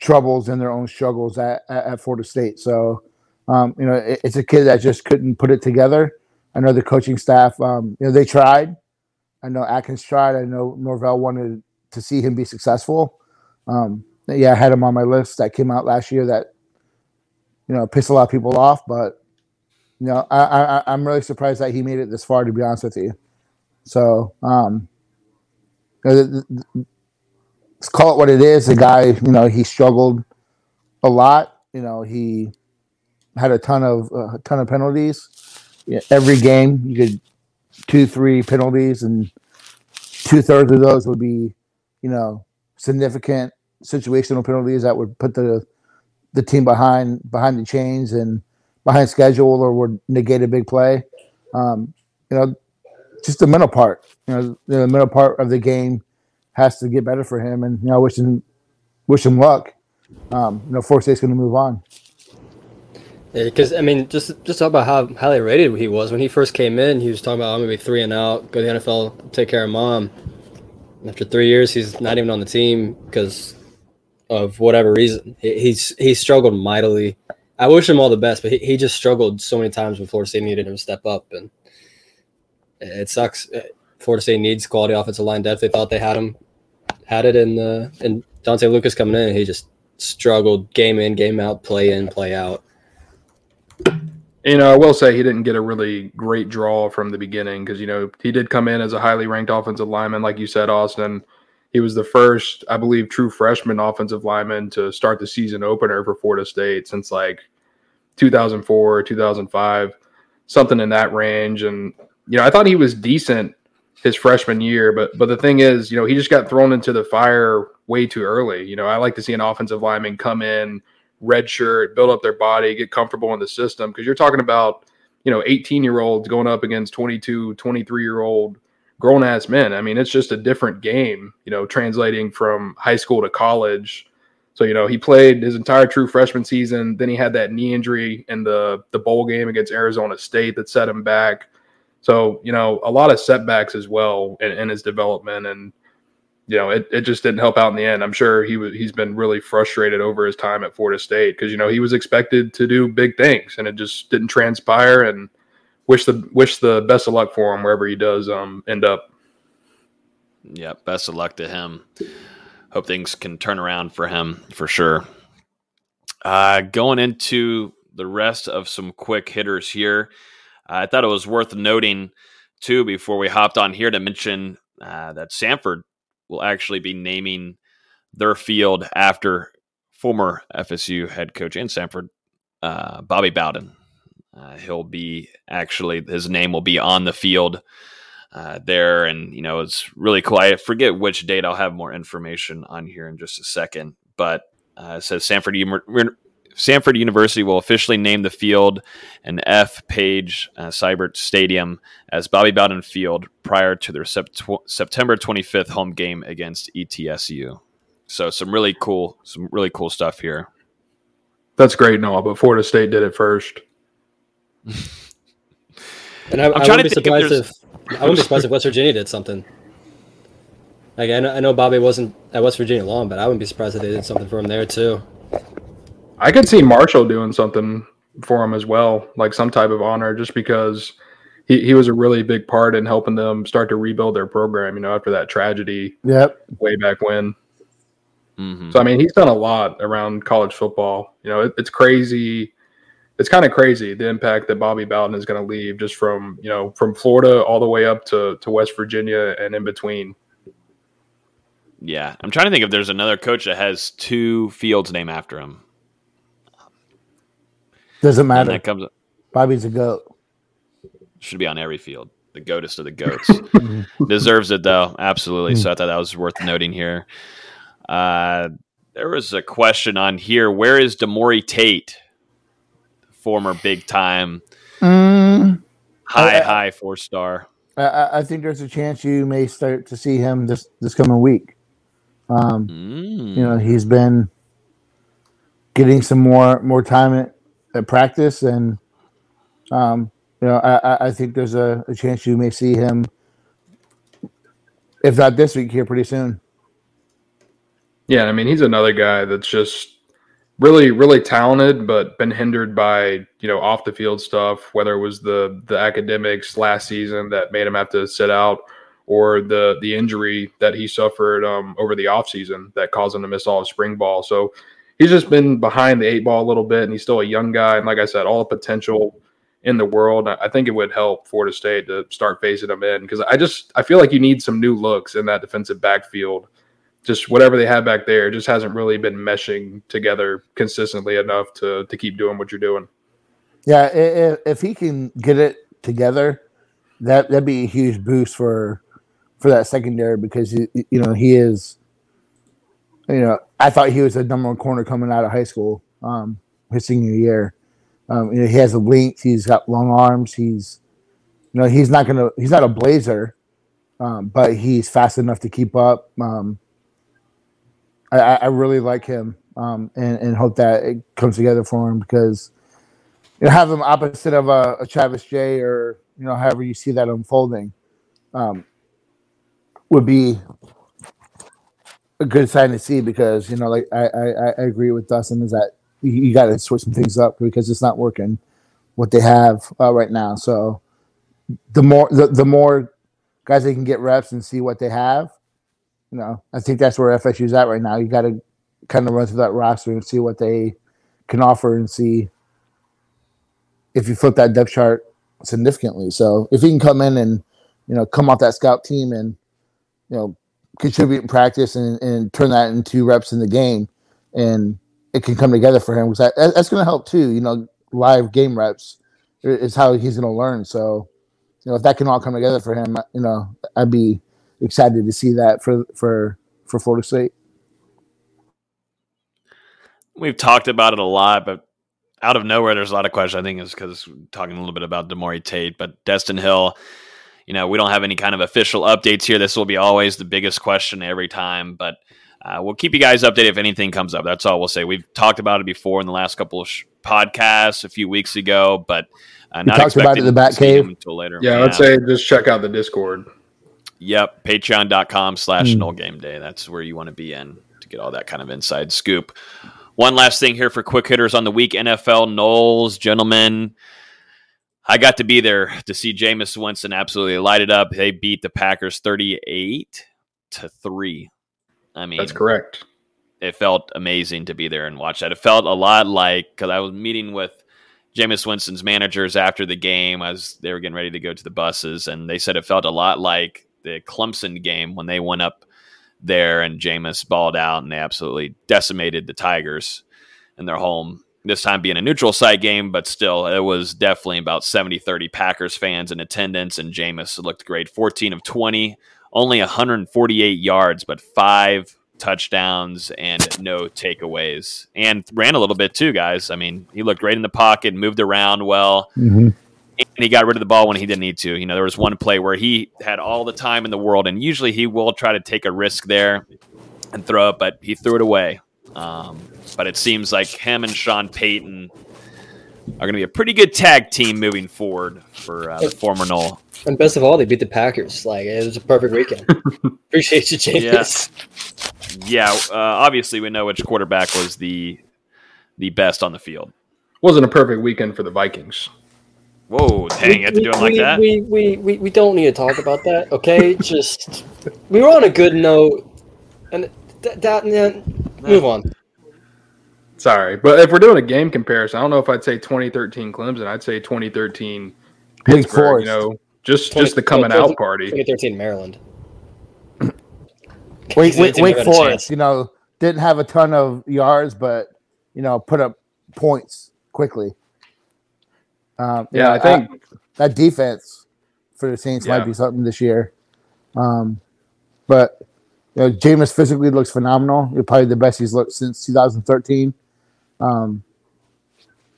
S1: troubles and their own struggles at, at, at Florida State. So, um, you know, it, it's a kid that just couldn't put it together. I know the coaching staff, um, you know, they tried. I know Atkins tried. I know Norvell wanted to see him be successful. Um, yeah, I had him on my list that came out last year that, you know, pissed a lot of people off. But, you know, I, I, I'm really surprised that he made it this far, to be honest with you. So, um, you know, the- the- let's call it what it is. The guy, you know, he struggled a lot. You know, he had a ton of a ton of penalties. Yeah, every game, you could two, three penalties, and two thirds of those would be, you know, significant situational penalties that would put the the team behind behind the chains and behind schedule or would negate a big play. Um, you know, just the mental part. You know, the mental part of the game has to get better for him, and you know, wish him wish him luck. Um, you know, State's going to move on.
S9: Because I mean, just just talk about how highly rated he was when he first came in. He was talking about I'm gonna be three and out, go to the NFL, take care of mom. And after three years, he's not even on the team because of whatever reason. He, he's he struggled mightily. I wish him all the best, but he, he just struggled so many times when Florida State needed him to step up, and it sucks. Uh, Florida State needs quality offensive line depth. They thought they had him, had it in the and Dontae Lucas coming in, he just struggled game in, game out, play in, play out.
S10: You know, I will say he didn't get a really great draw from the beginning because, you know, he did come in as a highly ranked offensive lineman, like you said, Austin. He was the first, I believe, true freshman offensive lineman to start the season opener for Florida State since like 2004, 2005, something in that range. And, you know, I thought he was decent his freshman year, but but the thing is, you know, he just got thrown into the fire way too early. You know, I like to see an offensive lineman come in, red shirt, build up their body, get comfortable in the system because you're talking about, you know, 18 year olds going up against 22, 23 year old grown ass men. I mean, it's just a different game, you know, translating from high school to college. So, you know, he played his entire true freshman season. Then he had that knee injury in the the bowl game against Arizona State that set him back. So, you know, a lot of setbacks as well in, in his development. And, you know, it, it just didn't help out in the end. I'm sure he was he's been really frustrated over his time at Florida State because, you know, he was expected to do big things and it just didn't transpire and wish the wish the best of luck for him wherever he does um end up.
S8: Yeah, best of luck to him. Hope things can turn around for him for sure. Uh, going into the rest of some quick hitters here, I thought it was worth noting too before we hopped on here to mention uh, that Sanford will actually be naming their field after former FSU head coach in Sanford, uh, Bobby Bowden. Uh, he'll be actually his name will be on the field uh, there, and you know it's really cool. I forget which date. I'll have more information on here in just a second. But uh, it says Sanford Samford University will officially name the field an F. Page uh, Seibert Stadium as Bobby Bowden Field prior to their sept- September 25th home game against ETSU. So some really cool, some really cool stuff here.
S10: That's great, Noah. But Florida State did it first.
S9: And I,
S8: I'm trying
S9: wouldn't
S8: to
S9: be
S8: think if
S9: surprised if, I wouldn't be surprised if West Virginia did something. Like I know, I know Bobby wasn't at West Virginia long, but I wouldn't be surprised if they did something for him there too.
S10: I could see Marshall doing something for him as well, like some type of honor, just because he, he was a really big part in helping them start to rebuild their program, you know, after that tragedy
S1: Yep.
S10: way back when.
S8: Mhm.
S10: So, I mean, he's done a lot around college football. You know, it, it's crazy. It's kind of crazy the impact that Bobby Bowden is going to leave just from, you know, from Florida all the way up to, to West Virginia and in between.
S8: Yeah, I'm trying to think if there's another coach that has two fields named after him.
S1: Doesn't
S8: And
S1: matter.
S8: that comes
S1: Bobby's a goat.
S8: should be on every field. The goatest of the goats deserves it though, absolutely. So I thought that was worth noting here. Uh, there was a question on here: Where is Demorie Tate, former big time
S1: Mm,
S8: high
S1: I-
S8: high four star?
S1: I- I, I think there's a chance you may start to see him this this coming week. Um,
S8: Mm.
S1: you know, he's been getting some more more time at, practice, and um, you know, I, I- I think there's a, a chance you may see him, if not this week, here pretty soon.
S10: Yeah, I mean, he's another guy that's just really, really talented, but been hindered by you know off the field stuff. Whether it was the the academics last season that made him have to sit out, or the the injury that he suffered um, over the offseason that caused him to miss all of spring ball. So he's just been behind the eight ball a little bit, and he's still a young guy. And like I said, all the potential in the world. I think it would help Florida State to start phasing him in because I just I feel like you need some new looks in that defensive backfield just whatever they have back there just hasn't really been meshing together consistently enough to to keep doing what you're doing.
S1: Yeah, i- i- if he can get it together, that that'd be a huge boost for for that secondary because you, you know he is. You know, I thought he was a number one corner coming out of high school, um, his senior year. Um, you know, he has a length. He's got long arms. He's, you know, he's not gonna. He's not a blazer, um, but he's fast enough to keep up. Um, I, I really like him, um, and and hope that it comes together for him because you know, have him opposite of a, a Travis Jay or you know however you see that unfolding um, would be a good sign to see because you know like I I, I agree with Dustin is that you, you got to switch some things up because it's not working what they have uh, right now. So the more the, the more guys they can get reps and see what they have, you know, I think that's where FSU's at right now. You got to kind of run through that roster and see what they can offer and see if you flip that depth chart significantly. So if he can come in and you know come off that scout team and you know contribute in practice and, and turn that into reps in the game, and it can come together for him because that, that's going to help too. You know, live game reps is how he's going to learn. So you know if that can all come together for him, you know, I'd be excited to see that for for for Florida State.
S8: We've talked about it a lot, but out of nowhere, there's a lot of questions. I think is because talking a little bit about Demorie Tate, but Destin Hill. You know, we don't have any kind of official updates here. This will be always the biggest question every time, but uh, we'll keep you guys updated if anything comes up. That's all we'll say. We've talked about it before in the last couple of sh- podcasts a few weeks ago, but uh, not
S1: talked about it in the Bat
S8: to see
S1: Cave.
S8: until later.
S10: Yeah, let's say just check out the Discord.
S8: Yep, patreon.com slash
S1: Hmm.
S8: Nole Game Day. That's where you want to be in to get all that kind of inside scoop. One last thing here for quick hitters on the week NFL Noles, gentlemen. I got to be there to see Jameis Winston absolutely light it up. They beat the Packers 38 to 3. I mean,
S10: That's correct.
S8: it felt amazing to be there and watch that. It felt a lot like because I was meeting with Jameis Winston's managers after the game as they were getting ready to go to the buses, and they said it felt a lot like the Clemson game when they went up there and Jameis balled out and they absolutely decimated the Tigers in their home. This time being a neutral site game, but still, it was definitely about 70 30 Packers fans in attendance, and Jameis looked great 14 of 20, only 148 yards, but five touchdowns and no takeaways, and ran a little bit too, guys. I mean, he looked great in the pocket, moved around well.
S1: Mhm.
S8: And he got rid of the ball when he didn't need to. You know, there was one play where he had all the time in the world, and usually he will try to take a risk there and throw it, but he threw it away. Um, but it seems like him and Sean Payton are going to be a pretty good tag team moving forward for uh, the former Nole.
S9: And best of all, they beat the Packers. Like it was a perfect weekend. Appreciate you, James.
S8: Yeah, uh, obviously we know which quarterback was the the best on the field.
S10: Wasn't a perfect weekend for the Vikings.
S8: Whoa, dang, you have to do it like
S9: we,
S8: that?
S9: We, we, we, we don't need to talk about that, okay? Just we were on a good note, and that, that then move on.
S10: Sorry, but if we're doing a game comparison, I don't know if I'd say 2013 Clemson. I'd say 2013 Pittsburgh.
S1: Forest.
S10: You know, just
S9: 20
S10: just the coming
S9: 2013
S10: out party.
S9: 2013 Maryland.
S1: Wake,
S9: They
S1: Wake,
S9: didn't
S1: Wake
S9: have a chance.
S1: Forest, you know, didn't have a ton of yards, but you know, put up points quickly. Um,
S10: Yeah,
S1: know,
S10: I think
S1: that defense for the Saints
S10: Yeah.
S1: might be something this year. Um, but you know, Jameis physically looks phenomenal. You're probably the best he's looked since 2013. Um,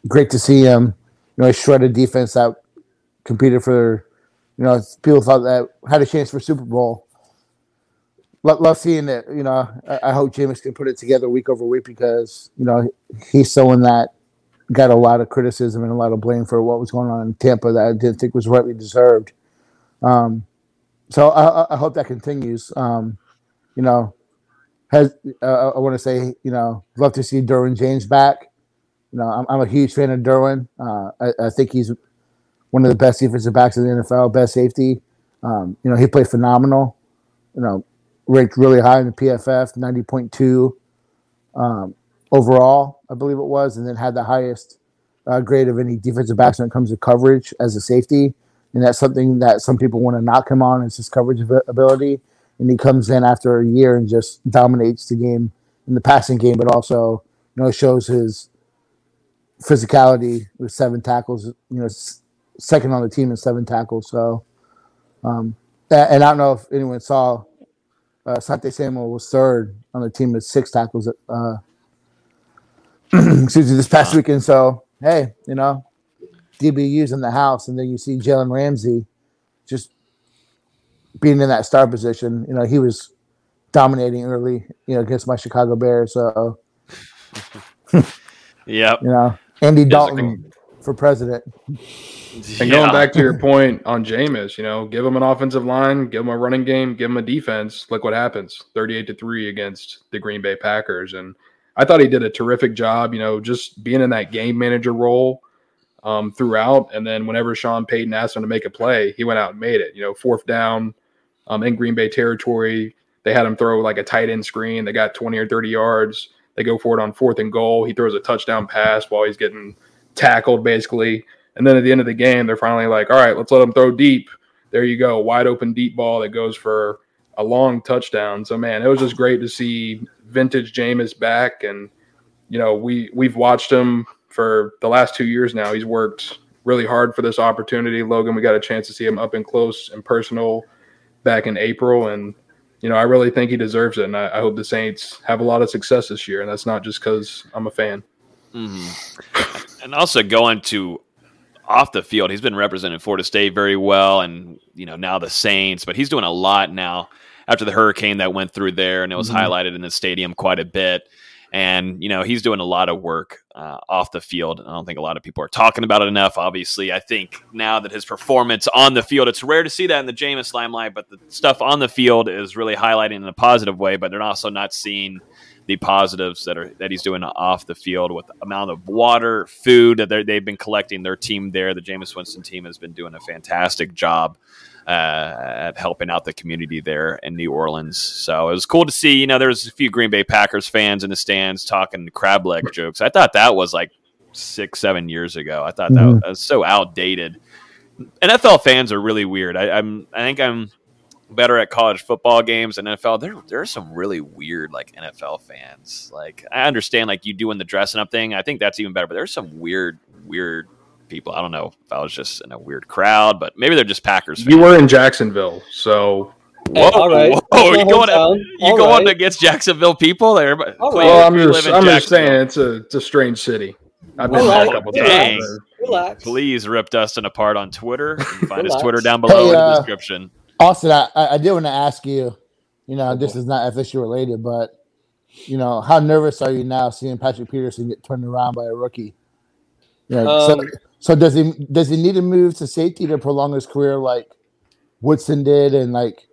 S1: great to see him. You know, a shredded defense that competed for. You know, people thought that had a chance for Super Bowl. Love, love seeing it. You know, I, I hope Jameis can put it together week over week because you know he's someone that got a lot of criticism and a lot of blame for what was going on in Tampa that I didn't think was rightly deserved. Um, so I, I- I hope that continues. Um, you know, has uh, I want to say you know love to see Derwin James back. You know, I'm, I'm a huge fan of Derwin. Uh, I, I think he's one of the best defensive backs in the NFL, best safety. Um, you know, he played phenomenal. You know, ranked really high in the PFF, ninety point two um, overall, I believe it was, and then had the highest uh, grade of any defensive backs when it comes to coverage as a safety. And that's something that some people want to knock him on is his coverage ability. And he comes in after a year and just dominates the game in the passing game, but also you know shows his physicality with seven tackles. You know, second on the team in seven tackles. So, um, and I don't know if anyone saw uh, Sante Samuel was third on the team with six tackles. Uh, excuse me, this past weekend. So, hey, you know, DBU's in the house, and then you see Jalen Ramsey just being in that star position. You know, he was dominating early, you know, against my Chicago Bears. So,
S8: Yep.
S1: you know, Andy
S8: Yes,
S1: Dalton for president.
S10: And going back to your point on Jameis, you know, give him an offensive line, give him a running game, give him a defense. Look what happens 38 to 3 against the Green Bay Packers. And I thought he did a terrific job, you know, just being in that game manager role um, throughout. And then whenever Sean Payton asked him to make a play, he went out and made it. You know, fourth down um, in Green Bay territory, they had him throw like a tight end screen. They got 20 or 30 yards. They go for it on fourth and goal. He throws a touchdown pass while he's getting tackled, basically. And then at the end of the game, they're finally like, all right, let's let him throw deep. There you go. Wide open deep ball that goes for a long touchdown. So man, it was just great to see vintage Jameis back. And, you know, we we've watched him for the last two years now. He's worked really hard for this opportunity. Logan, we got a chance to see him up and close and personal back in April. And, you know, I really think he deserves it. And I, I hope the Saints have a lot of success this year. And that's not just because I'm a fan.
S8: Mhm. And also going to off the field, he's been representing Florida State very well, and you know now the Saints, but he's doing a lot now after the hurricane that went through there, and it was
S11: Mhm.
S8: highlighted in the stadium quite a bit. And you know he's doing a lot of work uh, off the field. I don't think a lot of people are talking about it enough. Obviously, I think now that his performance on the field, it's rare to see that in the Jameis limelight, but the stuff on the field is really highlighting in a positive way. But they're also not seeing the positives that are that he's doing off the field with the amount of water, food that they've been collecting. Their team there, the Jameis Winston team, has been doing a fantastic job uh, at helping out the community there in New Orleans. So it was cool to see. You know, there was a few Green Bay Packers fans in the stands talking crab leg jokes. I thought that was like six, seven years ago. I thought that
S1: Mhm.
S8: was so outdated. NFL fans are really weird. I, I'm, I think I'm better at college football games than NFL. There, there are some really weird like NFL fans. Like I understand like you doing the dressing up thing. I think that's even better. But there's some weird, weird people. I don't know if I was just in a weird crowd, but maybe they're just Packers fans.
S10: You were in Jacksonville, so
S8: Whoa,
S9: all right.
S8: whoa, you
S9: my
S8: going
S9: hometown.
S8: you
S9: All
S8: going
S9: right.
S8: against Jacksonville people? There,
S9: All
S8: Cleve,
S9: right.
S10: Well, I'm just I'm just saying it's a it's a strange city. I've been there
S9: right.
S10: a couple
S8: Dang.
S10: times.
S9: Relax.
S8: Please rip Dustin apart on Twitter. You can find his Twitter down below
S1: Hey,
S8: in the
S1: uh,
S8: description.
S1: Austin, I, I I did want to ask you. You know, this is not FSU related, but you know, how nervous are you now seeing Patrick Peterson get turned around by a rookie? You know, so,
S9: Um,
S1: so does he does he need to move to safety to prolong his career like Woodson did, and like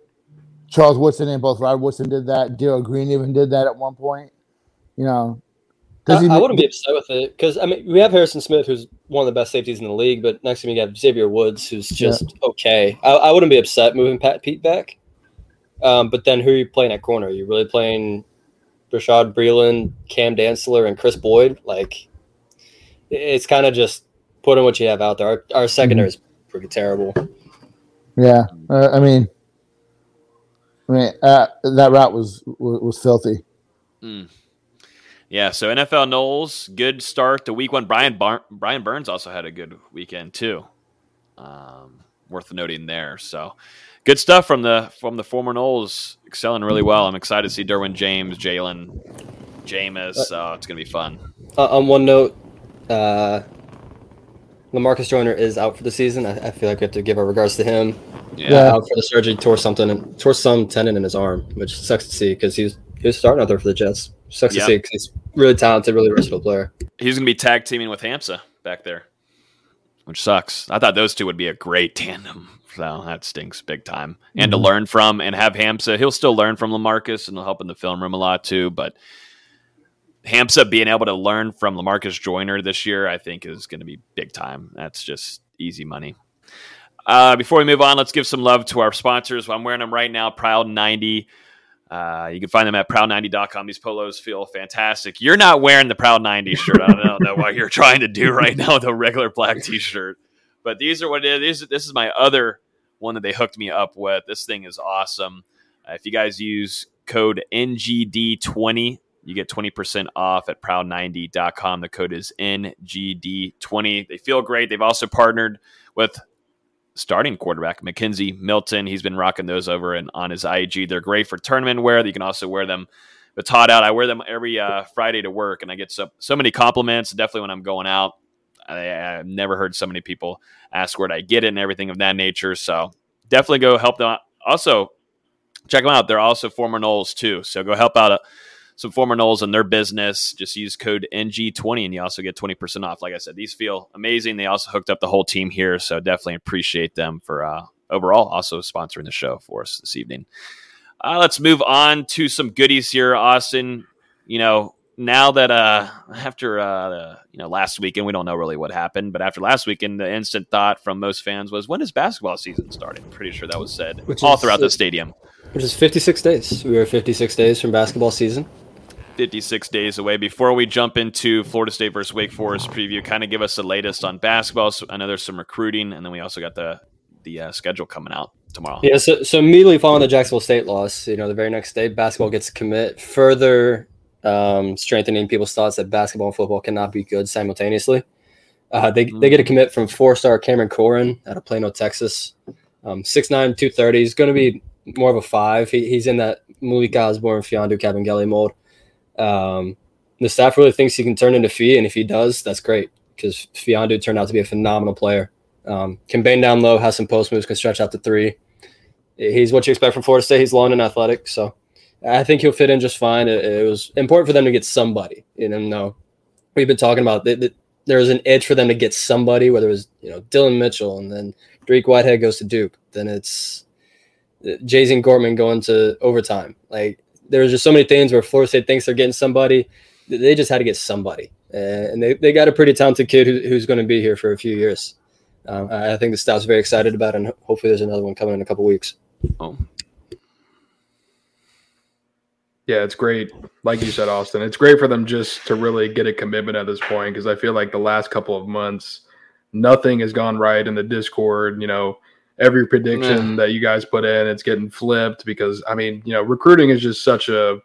S1: Charles Woodson and both Rod Woodson did that. Darrell Green even did that at one point. You know,
S9: I,
S1: he?
S9: I wouldn't be upset with it because I mean we have Harrison Smith, who's one of the best safeties in the league, but next to me you have Xavier Woods, who's just okay. I, I wouldn't be upset moving Pat Pete back. Um, but then who are you playing at corner? Are you really playing Bashaud Breeland, Cam Dantzler, and Kris Boyd? Like, it's kind of just putting what you have out there. Our, our secondary is pretty terrible.
S1: Yeah, uh, I mean, I mean uh, that route was was, was filthy.
S8: Mm. Yeah, so NFL Noles, good start to week one. Brian Bar- Brian Burns also had a good weekend too. Um, worth noting there. So good stuff from the from the former Noles, excelling really well. I'm excited to see Derwin James, Jalen, Jameis. Uh, it's gonna be fun.
S9: Uh, on one note, uh, Lamarcus Joyner is out for the season. I, I feel like we have to give our regards to him.
S8: Yeah.
S1: Yeah.
S9: Out for the surgery, tore something, and tore some tendon in his arm, which sucks to see because he was he was starting out there for the Jets. Sucks
S8: Yeah.
S9: to see because he's really talented, really versatile player.
S8: He's gonna be tag teaming with Hamsah back there, which sucks. I thought those two would be a great tandem. So that stinks big time. And to mm-hmm. learn from and have Hamsah, he'll still learn from Lamarcus and he'll help in the film room a lot too. But Hamsah being able to learn from Lamarcus Joyner this year, I think, is going to be big time. That's just easy money. Uh, before we move on, let's give some love to our sponsors. I'm wearing them right now, Proud 90. Uh, you can find them at proud90.com. These polos feel fantastic. You're not wearing the Proud 90 shirt. I don't know what you're trying to do right now with a regular black t shirt. But these are what it is. This is my other one that they hooked me up with. This thing is awesome. Uh, if you guys use code NGD20, you get 20% off at proud90.com. The code is NGD20. They feel great. They've also partnered with starting quarterback McKenzie Milton. He's been rocking those over and on his IG. They're great for tournament wear. You can also wear them with Todd out. I wear them every uh, Friday to work, and I get so so many compliments. Definitely when I'm going out, I, I've never heard so many people ask where I get it and everything of that nature. So definitely go help them out. Also, check them out. They're also former Noles too. So go help out. Uh, some former Noles in their business. Just use code NG20 and you also get 20% off. Like I said, these feel amazing. They also hooked up the whole team here. So definitely appreciate them for uh, overall also sponsoring the show for us this evening. Uh, let's move on to some goodies here, Austin. You know, now that uh after uh you know last weekend we don't know really what happened but after last weekend the instant thought from most fans was when is basketball season starting pretty sure that was said
S9: Which
S8: all
S9: is-
S8: throughout the stadium
S9: Which is 56 days. We are 56 days from basketball season.
S8: 56 days away. Before we jump into Florida State versus Wake Forest preview, kind of give us the latest on basketball. So I know there's some recruiting, and then we also got the the uh, schedule coming out tomorrow.
S9: Yeah, so, so immediately following the Jacksonville State loss, you know, the very next day, basketball gets commit, further um, strengthening people's thoughts that basketball and football cannot be good simultaneously. Uh, they, they get a commit from four-star Cameron Corhen out of Plano, Texas. Um, 6'9", 230. He's going to be more of a five. He, he's in that Malik Osborne, Fiondu, Kabengele mold. Um, the staff really thinks he can turn into Fee, and if he does, that's great because Fiondu turned out to be a phenomenal player. Um, can bang down low, has some post moves, can stretch out to three. He's what you expect from Florida State. He's long and athletic, so I think he'll fit in just fine. It, it was important for them to get somebody. You know, we've been talking about that. There was an edge for them to get somebody, whether it was you know Dylan Mitchell and then Dariq Whitehead goes to Duke. Then it's Jazian Gortman going to overtime. Like there's just so many things where Florida State thinks they're getting somebody. They just had to get somebody, and they, they got a pretty talented kid who, who's going to be here for a few years. Um, I I think the staff's very excited about it, and hopefully there's another one coming in a couple weeks.
S8: Oh,
S10: Yeah, it's great. Like you said, Austin, it's great for them just to really get a commitment at this point because I feel like the last couple of months, nothing has gone right in the Discord. You know, every prediction that you guys put in, it's getting flipped because I mean, you know, recruiting is just such a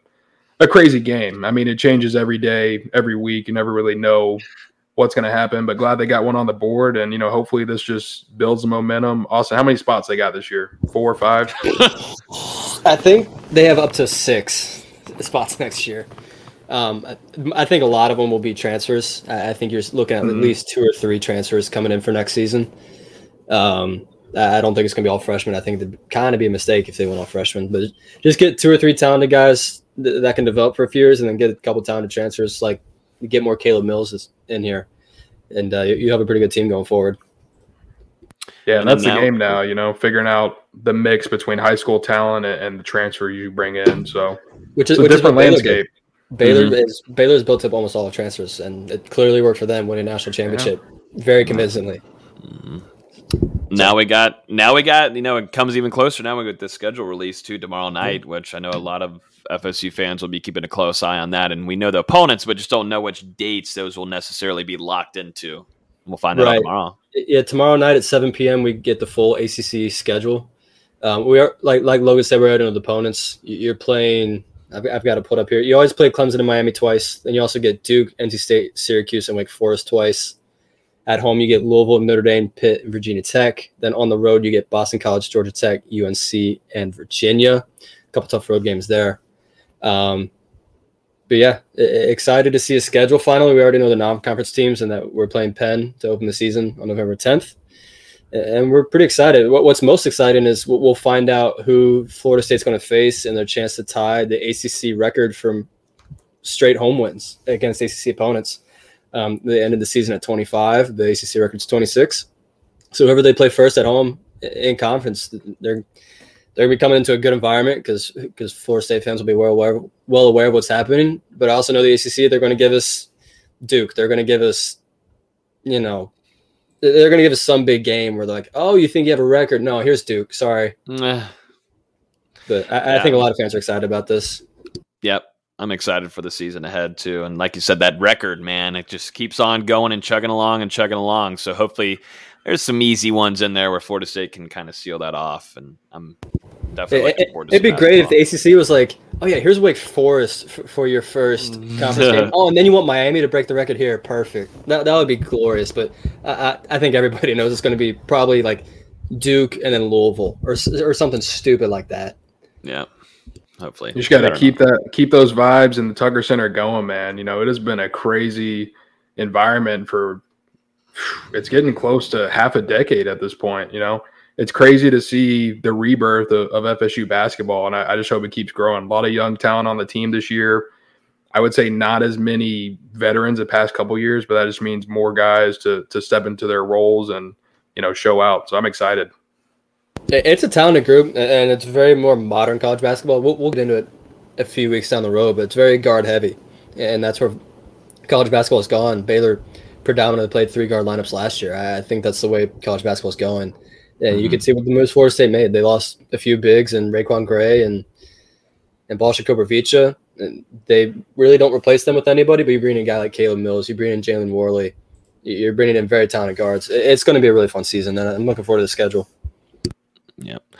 S10: a crazy game. I mean, it changes every day, every week. You never really know what's going to happen. But glad they got one on the board, and you know, hopefully this just builds the momentum. Also, how many spots they got this year? Four or five?
S9: I think they have up to six spots next year. Um, I, I think a lot of them will be transfers. I, I think you're looking at
S10: Mhm.
S9: at least two or three transfers coming in for next season. Um, I I don't think it's going to be all freshmen. I think it'd kind of be a mistake if they went all freshmen, but just get two or three talented guys th- that can develop for a few years, and then get a couple talented transfers. Like get more Caleb Mills in here, and uh, you, you have a pretty good team going forward.
S10: Yeah,
S8: And
S10: that's
S8: now-
S10: the game now. You know, figuring out the mix between high school talent and, and the transfer you bring in. So
S9: Which is
S10: it's a
S9: which is
S10: different
S9: what Baylor
S10: landscape.
S9: did. Baylor
S8: Mhm.
S9: is Baylor's built up almost all the transfers, and it clearly worked for them winning national championship very convincingly.
S8: Now we got now we got you know it comes even closer now we got the schedule released too tomorrow night which I know a lot of FSU fans will be keeping a close eye on that and we know the opponents but just don't know which dates those will necessarily be locked into we'll find that out tomorrow
S9: Yeah, tomorrow night at 7 p.m. we get the full ACC schedule. Um, we are like like Logan said, we're out the opponents. You- You're playing. I've, I've got to put up here. You always play Clemson and Miami twice. and you also get Duke, NC State, Syracuse, and Wake Forest twice. At home, you get Louisville, Notre Dame, Pitt, Virginia Tech. Then on the road, you get Boston College, Georgia Tech, UNC, and Virginia. A couple tough road games there. Um, but yeah, excited to see a schedule. Finally, we already know the non-conference teams, and that we're playing Penn to open the season on November 10th, and we're pretty excited. What's most exciting is we'll find out who Florida State's going to face and their chance to tie the ACC record from straight home wins against ACC opponents. Um, they ended the season at 25. The ACC record's 26. So whoever they play first at home in conference, they're they're gonna be coming into a good environment because because Florida State fans will be well aware well aware of what's happening. But I also know the ACC they're going to give us Duke. They're going to give us, you know, they're going to give us some big game where they're like, oh, you think you have a record? No, here's Duke. Sorry, but I, I
S8: Yeah.
S9: think a lot of fans are excited about this.
S8: yep I'm excited for the season ahead too and like you said that record man it just keeps on going and chugging along and chugging along so hopefully there's some easy ones in there where Florida State can kind of seal that off and I'm definitely
S9: It,
S8: looking forward to
S9: would be great if the ACC was like, oh yeah, here's Wake Forest f- for your first conference game. Oh, and then you want Miami to break the record here. Perfect. That, that would be glorious. But I, I, I think everybody knows it's going to be probably like Duke and then Louisville or or something stupid like that.
S8: yeah hopefully
S10: You just got to keep that, keep those vibes in the Tucker Center going, man. You know, it has been a crazy environment for. It's getting close to half a decade at this point. You know, it's crazy to see the rebirth of, of FSU basketball, and I, I just hope it keeps growing. A lot of young talent on the team this year. I would say not as many veterans the past couple years, but that just means more guys to to step into their roles and you know show out. So I'm excited.
S9: It- It's a talented group, and it's very more modern college basketball. We'll, we'll get into it a few weeks down the road, but it's very guard heavy, and that's where college basketball has gone. Baylor predominantly played three guard lineups last year. I think that's the way college basketball is going, and you
S8: Mhm.
S9: can see what the moves Florida State made. They lost a few bigs and RaiQuan Gray and and Balsa Koprivica. And they really don't replace them with anybody, but you bring in a guy like Caleb Mills, you bring in Jalen Warley, you're bringing in very talented guards. It's going to be a really fun season, and I'm looking forward to the schedule.
S8: Yep.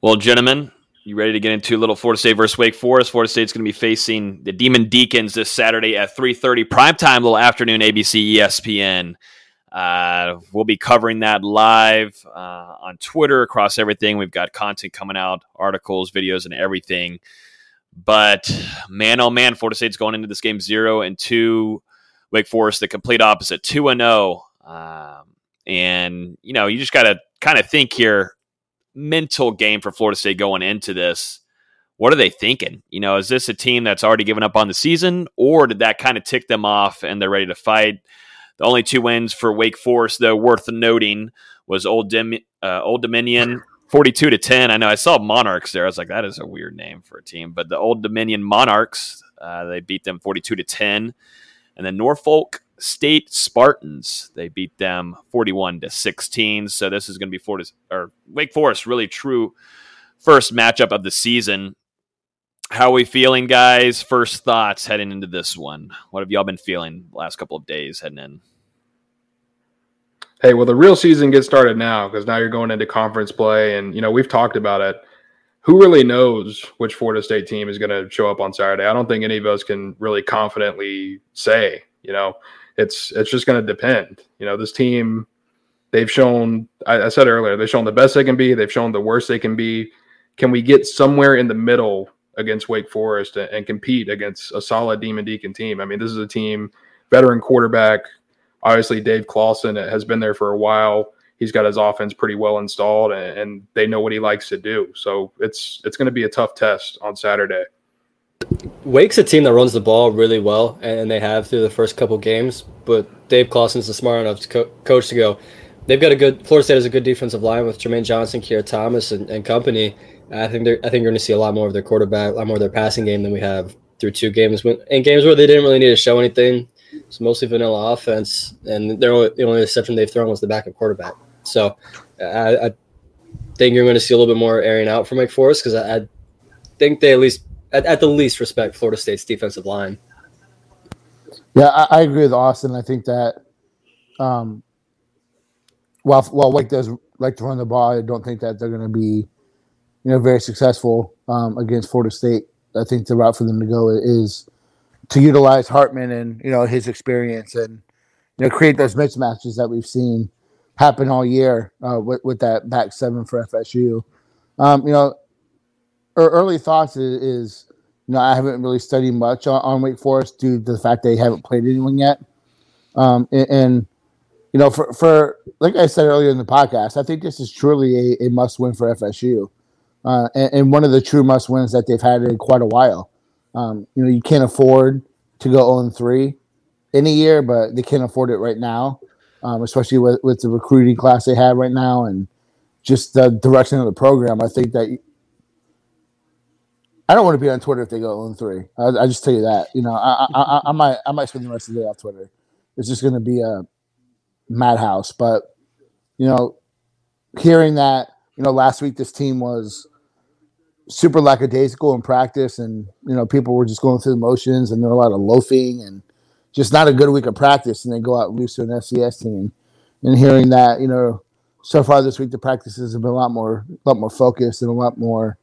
S8: Well, gentlemen, you ready to get into a little Florida State versus Wake Forest? Florida State's going to be facing the Demon Deacons this Saturday at 3.30 primetime, little afternoon, ABC, ESPN. Uh, we'll be covering that live uh, on Twitter across everything. We've got content coming out, articles, videos, and everything. But man, oh man, Florida State's going into this game zero and two. Wake Forest, the complete opposite, two and zero. Um, and you know, you just got to kind of think here. Mental game for Florida State going into this. What are they thinking? You know, is this a team that's already given up on the season, or did that kind of tick them off and they're ready to fight? The only two wins for Wake Forest, though, worth noting, was Old Dim- uh, Old Dominion, forty-two to ten. I know I saw Monarchs there. I was like, that is a weird name for a team, but the Old Dominion Monarchs, uh, they beat them forty-two to ten, and then Norfolk State Spartans, they beat them forty-one to sixteen. So this is going to be Florida or Wake Forest, really true first matchup of the season. How are we feeling, guys? First thoughts heading into this one. What have y'all been feeling the last couple of days heading in?
S10: Hey, well, the real season gets started now because now you're going into conference play, and you know we've talked about it. Who really knows which Florida State team is going to show up on Saturday? I don't think any of us can really confidently say. You know, it's it's just going to depend. You know, this team they've shown. I, I said earlier they've shown the best they can be. They've shown the worst they can be. Can we get somewhere in the middle against Wake Forest and, and compete against a solid Demon Deacon team? I mean, this is a team veteran quarterback. Obviously, Dave Clawson has been there for a while. He's got his offense pretty well installed, and, and they know what he likes to do. So it's it's going to be a tough test on Saturday.
S9: Wake's a team that runs the ball really well, and they have through the first couple games. But Dave Clawson's a smart enough to co- coach to go. They've got a good. Florida State has a good defensive line with Jermaine Johnson, Keir Thomas, and, and company. I think they're. I think you're going to see a lot more of their quarterback, a lot more of their passing game than we have through two games. When in games where they didn't really need to show anything, it's mostly vanilla offense, and their only, the only exception they've thrown was the backup quarterback. So I, I think you're going to see a little bit more airing out from Wake Forest because I, I, think they at least, at, at, the least, respect Florida State's defensive line.
S1: Yeah, I, I agree with Austin. I think that um, while while Wake does like to run the ball, I don't think that they're going to be, you know, very successful um, against Florida State. I think the route for them to go is to utilize Hartman and you know his experience and you know create those mismatches that we've seen happen all year uh, with with that back seven for FSU. Um, you know, early thoughts is, is, you know I haven't really studied much on, on, Wake Forest due to the fact they haven't played anyone yet. Um, and, and, you know, for for like I said earlier in the podcast, I think this is truly a, a must win for FSU, uh, and, and, one of the true must wins that they've had in quite a while. Um, you know, you can't afford to go 0 3 in a year, but they can't afford it right now um, especially with, with the recruiting class they have right now and just the direction of the program. I think that I don't want to be on Twitter if they go on three. I, I just tell you that. You know, I, I, I, might I might spend the rest of the day off Twitter. It's just going to be a madhouse. But you know, hearing that you know last week this team was super lackadaisical in practice, and you know people were just going through the motions, and there were a lot of loafing and just not a good week of practice, and they go out and lose to an FCS team. And hearing that, you know, so far this week the practices have been a lot more, a lot more focused and a lot more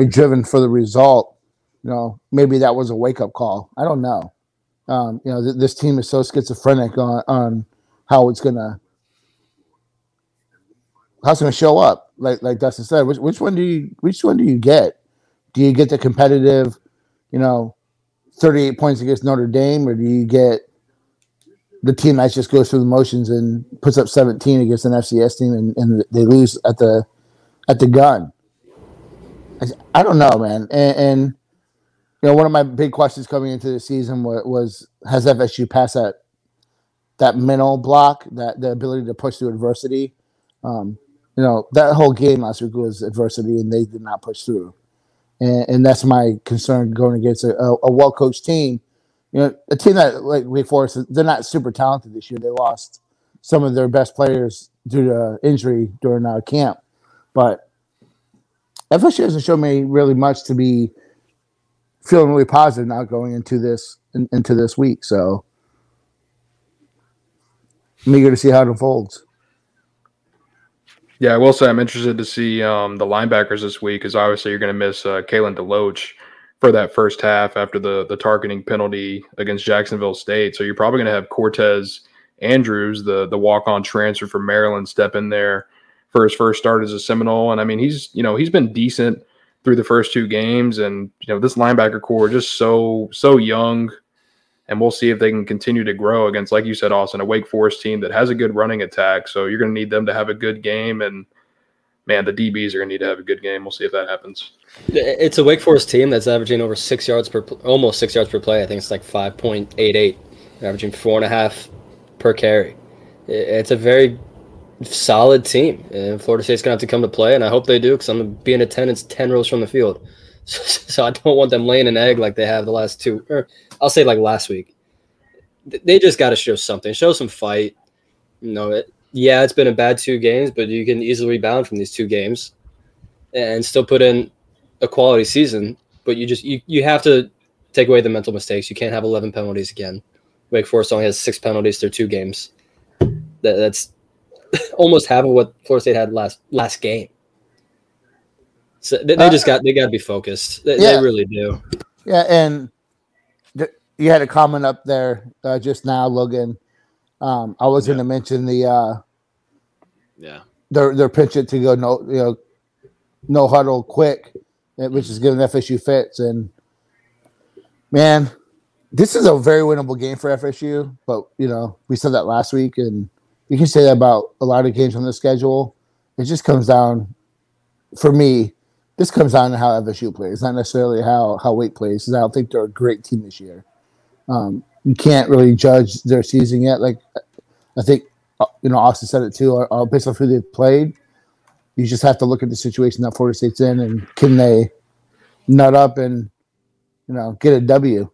S1: know, driven for the result. You know, maybe that was a wake up call. I don't know. Um, you know, th- this team is so schizophrenic on on how it's gonna how it's gonna show up. Like like Dustin said, which which one do you which one do you get? Do you get the competitive, you know, 38 points against Notre Dame, or do you get the team that just goes through the motions and puts up 17 against an FCS team and, and they lose at the at the gun? I, I don't know, man. And, and, you know, one of my big questions coming into the season was, was has FSU passed that that mental block, that the ability to push through adversity? Um, you know, that whole game last week was adversity, and they did not push through and, and that's my concern going against a, a, a well coached team. You know, a team that like Wake Forest, they're not super talented this year. They lost some of their best players due to injury during uh, camp, but FSU hasn't shown me really much to be feeling really positive now going into this in, into this week. So I'm eager to see how it unfolds.
S10: Yeah, I will say I'm interested to see um, the linebackers this week because obviously you're going to miss uh, Kalen DeLoach for that first half after the the targeting penalty against Jacksonville State. So you're probably going to have Cortez Andrews, the the walk on transfer from Maryland, step in there for his first start as a Seminole. And I mean, he's you know he's been decent through the first two games, and you know this linebacker core just so so young and we'll see if they can continue to grow against, like you said, Austin, a Wake Forest team that has a good running attack. So you're going to need them to have a good game, and man, the DBs are going to need to have a good game. We'll see if that happens.
S9: It's a Wake Forest team that's averaging over six yards per, almost six yards per play. I think it's like five point eight eight, averaging four and a half per carry. It's a very solid team, and Florida State's to have to come to play, and I hope they do because I'm to be in attendance ten rows from the field. So, I don't want them laying an egg like they have the last two, or I'll say like last week. They just got to show something, show some fight. You know, it, yeah, it's been a bad two games, but you can easily rebound from these two games and still put in a quality season. But you just you, you have to take away the mental mistakes. You can't have 11 penalties again. Wake Forest only has six penalties through two games. That, that's almost half of what Florida State had last last game. So they, they uh, just got they got to be focused. They, yeah. they, really do.
S1: Yeah, and the, you had a comment up there uh, just now, Logan. Um, I was going to mention the uh,
S8: Yeah.
S1: their their pinch it to go no you know no huddle quick, eh, which is giving FSU fits. And man, this is a very winnable game for FSU. But you know, we said that last week, and you can say that about a lot of games on the schedule. It just comes down, for me, this comes down to how FSU plays, not necessarily how how Wake plays. 'cause I don't think they're a great team this year. Um, you can't really judge their season yet. Like I think uh, you know Austin said it too. Uh, uh, based off who they've played, you just have to look at the situation that Florida State's in, and can they nut up and you know get a W?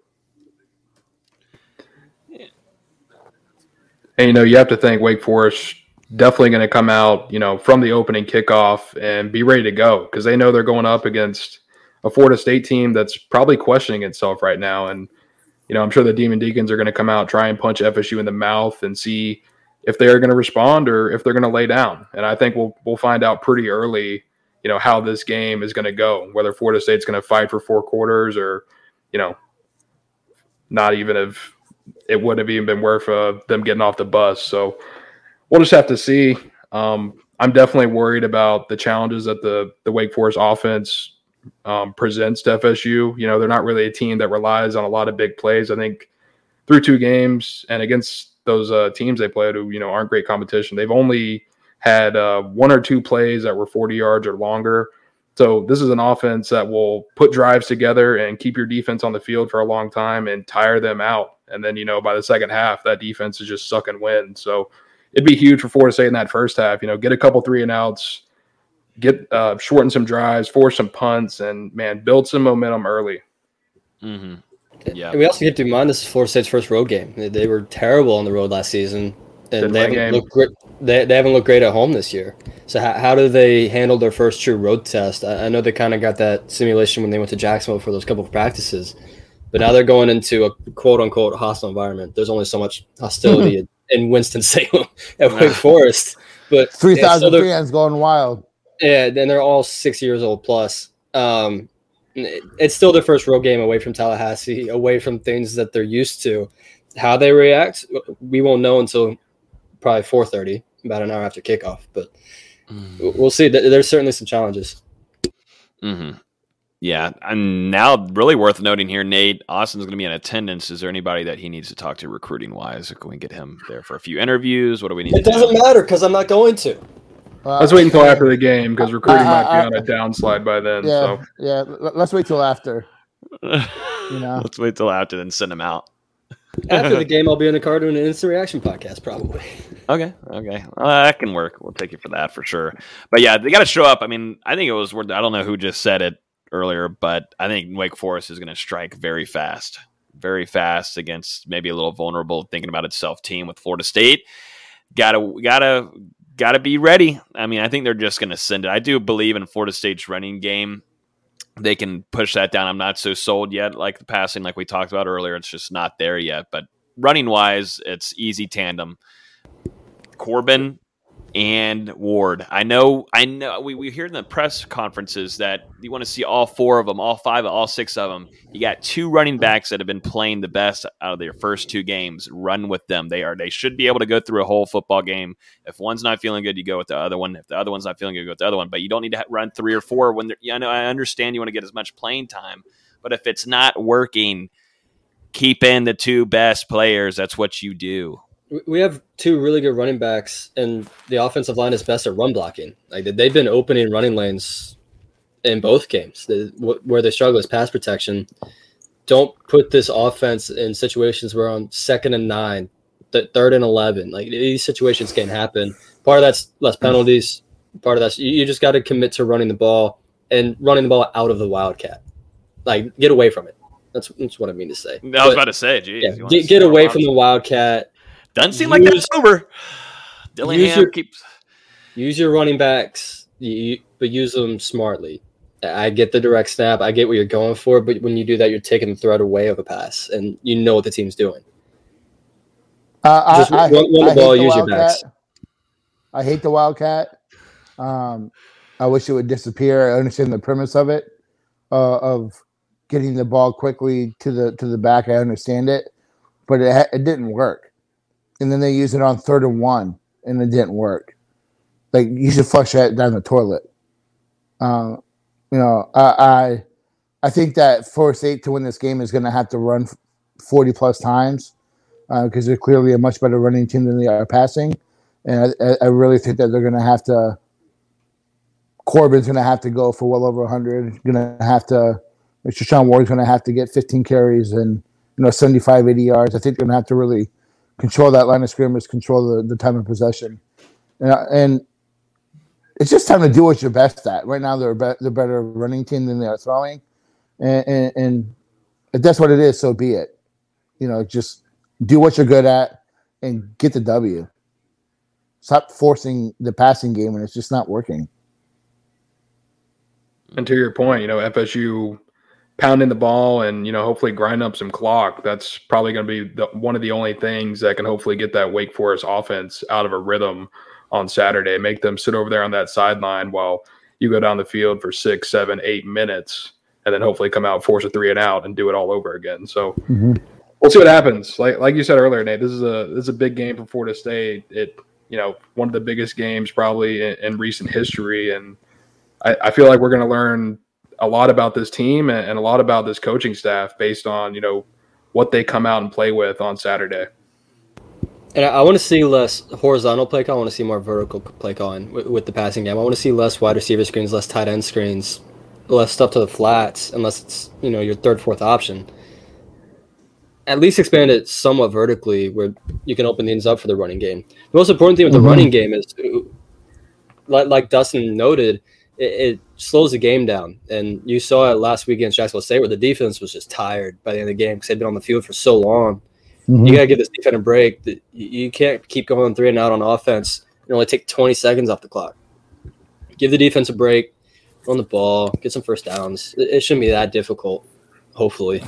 S10: And you know, you have to think Wake Forest definitely going to come out, you know, from the opening kickoff and be ready to go because they know they're going up against a Florida State team that's probably questioning itself right now. And you know, I'm sure the Demon Deacons are going to come out, try and punch FSU in the mouth, and see if they are going to respond or if they're going to lay down. And I think we'll we'll find out pretty early, you know, how this game is going to go. Whether Florida State's going to fight for four quarters or, you know, not even if it would have even been worth uh, them getting off the bus. So we'll just have to see. Um, I'm definitely worried about the challenges that the the Wake Forest offense um, presents to FSU. You know, they're not really a team that relies on a lot of big plays. I think through two games and against those uh, teams they played who you know aren't great competition, they've only had uh, one or two plays that were 40 yards or longer. So this is an offense that will put drives together and keep your defense on the field for a long time and tire them out. And then you know by the second half, that defense is just sucking wind. So it'd be huge for Florida State in that first half. You know, get a couple three and outs, get uh, shorten some drives, force some punts, and man, build some momentum early.
S8: Mm-hmm. Yeah.
S9: And we also keep in mind this is Florida State's first road game. They, they were terrible on the road last season, and they haven't
S10: game.
S9: looked great. They, they haven't looked great at home this year. So how, how do they handle their first true road test? I, I know they kind of got that simulation when they went to Jacksonville for those couple of practices, but now they're going into a quote unquote hostile environment. There's only so much hostility in, in Winston Salem at Wake Forest, but
S1: Three
S9: yeah, so
S1: fans going wild.
S9: yeah, and they're all six years old plus. Um, it's still their first road game away from Tallahassee, away from things that they're used to. How they react, we won't know until probably four thirty, about an hour after kickoff. But we'll see. There's certainly some challenges.
S8: Mm-hmm. Yeah, and now really worth noting here, Nate Austin's going to be in attendance. Is there anybody that he needs to talk to recruiting wise? Can we get him there for a few interviews? What do we need?
S9: It
S8: to
S9: doesn't matter because I'm not going to.
S1: Uh,
S10: Let's wait until after the game because recruiting
S1: I-
S10: might
S1: I-
S10: be on a downslide by then.
S1: Yeah,
S10: So
S1: yeah. Let's wait till after. You know.
S8: Let's wait till after, then send him out.
S9: After the game, I'll be in the car doing an instant reaction podcast, probably.
S8: Okay, okay, that can work. We'll take you for that for sure. But yeah, they got to show up. I mean, I think it was worth. I don't know who just said it earlier, but I think Wake Forest is going to strike very fast, very fast against maybe a little vulnerable, thinking about itself team with Florida State. Gotta, gotta, gotta be ready. I mean, I think they're just going to send it. I do believe in Florida State's running game. They can push that down. I'm not so sold yet. Like the passing, like we talked about earlier, it's just not there yet. But running wise, it's easy tandem. Corbin and Ward. I know, I know. We, we hear in the press conferences that you want to see all four of them, all five, all six of them. You got two running backs that have been playing the best out of their first two games. Run with them. They are. They should be able to go through a whole football game. If one's not feeling good, you go with the other one. If the other one's not feeling good, go with the other one. But you don't need to run three or four when. I know. I understand you want to get as much playing time, but if it's not working, keep in the two best players. That's what you do.
S9: We- We have two really good running backs, and the offensive line is best at run blocking. Like they've been opening running lanes in both games. The, where they struggle is pass protection. Don't put this offense in situations where on second and nine, th- third and eleven. Like these situations can happen. Part of that's less penalties. Part of that's you, you just got to commit to running the ball and running the ball out of the wildcat. Like get away from it. That's, that's what I mean to say.
S8: I was
S9: But,
S8: about to say, geez,
S9: yeah, get, get away from the wildcat.
S8: Doesn't seem like that's
S9: Use-
S8: over.
S9: use
S8: Dillingham
S9: your-
S8: keeps.
S9: use your running backs, you, you- but use them smartly. I get the direct snap. I get what you're going for, but when you do that, you're taking the threat away of a pass, and you know what the team's doing.
S1: Uh,
S9: Just
S1: I, I,
S9: run- run the
S1: I hate
S9: ball,
S1: the
S9: use your
S1: Wildcat.
S9: backs.
S1: I hate the Wildcat. Um, I wish it would disappear. I understand the premise of it, uh, of getting the ball quickly to the to the back. I understand it, but it ha- it didn't work. And then they used it on third and one, and it didn't work. Like you should flush that down the toilet. Uh, you know, I, I I think that Florida State to win this game is going to have to run forty plus times because they're clearly a much better running team than they are passing, and I, I really think that they're going to have to. Corbin's going to have to go for well over 100. Going to have to, Mr. Sean Ward's going to have to get 15 carries and you know 75, 80 yards. I think they're going to have to really control that line of scrimmage, control the, the time of possession, and, and it's just time to do what you're best at. Right now, they're be- they're better running team than they are throwing, and, and, and if that's what it is, so be it. You know, just do what you're good at and get the W. Stop forcing the passing game when it's just not working.
S10: And to your point, you know, FSU pounding the ball and you know hopefully grind up some clock. That's probably going to be the, one of the only things that can hopefully get that Wake Forest offense out of a rhythm on Saturday. Make them sit over there on that sideline while you go down the field for six, seven, eight minutes, and then hopefully come out, force a three and out, and do it all over again. So mm-hmm. we'll see what happens. Like like you said earlier, Nate, this is a this is a big game for Florida State. It you know one of the biggest games probably in, in recent history, and I, I feel like we're going to learn a lot about this team and, and a lot about this coaching staff based on you know what they come out and play with on Saturday.
S9: And I, I want to see less horizontal play call. I want to see more vertical play calling with, with the passing game. I want to see less wide receiver screens, less tight end screens, less stuff to the flats, unless it's you know your third, fourth option. At least expand it somewhat vertically, where you can open things up for the running game. The most important thing with the mm-hmm. running game is, like, like Dustin noted, it, it slows the game down. And you saw it last week against Jacksonville State, where the defense was just tired by the end of the game because they'd been on the field for so long. Mm-hmm. You got to give this defense a break. You can't keep going three and out on offense and only take 20 seconds off the clock. Give the defense a break, on the ball, get some first downs. It, it shouldn't be that difficult, hopefully.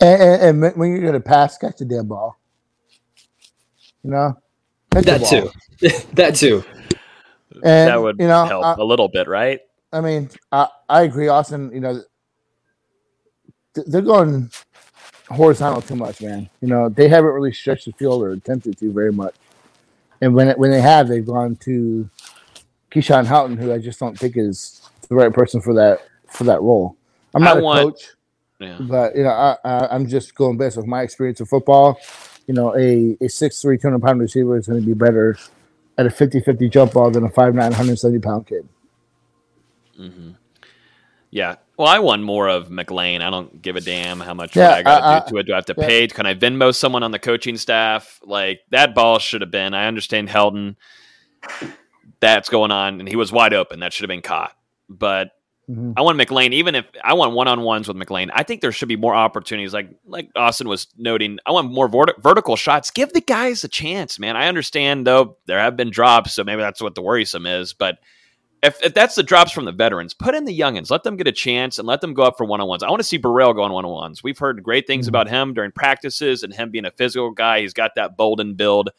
S1: And, and, and when you're going to pass, catch the damn ball. You know, Catch
S9: That too. that too.
S1: And,
S8: that would
S1: you know,
S8: help
S1: I-
S8: a little bit, right?
S1: I mean, I, I agree, Austin. You know, they're going horizontal too much, man. You know, they haven't really stretched the field or attempted to very much. And when it, when they have, they've gone to Keyshawn Helton, who I just don't think is the right person for that for that role. I'm not a
S8: want-
S1: coach,
S8: Yeah.
S1: but you know, I, I, I'm just going based off my experience of football. You know, a a six three, two hundred pound receiver is going to be better at a 50-50 jump ball than a 5'9", 170 pound kid.
S8: hmm Yeah. Well, I want more of McClain. I don't give a damn how much
S1: Yeah,
S8: I got to
S1: I-
S8: do to it. Do I have to
S1: yeah.
S8: pay? Can I Venmo someone on the coaching staff? Like that ball should have been. I understand Helton. That's going on, and he was wide open. That should have been caught. But
S1: Mhm.
S8: I want McClain. Even if I want one on ones with McClain, I think there should be more opportunities. Like like Austin was noting, I want more vert- vertical shots. Give the guys a chance, man. I understand though there have been drops, so maybe that's what the worrisome is. But if, if that's the drops from the veterans, put in the youngins. Let them get a chance and let them go up for one on ones. I want to see Burrell go on one on ones. We've heard great things
S1: Mhm.
S8: about him during practices and him being a physical guy. He's got that Bolden build.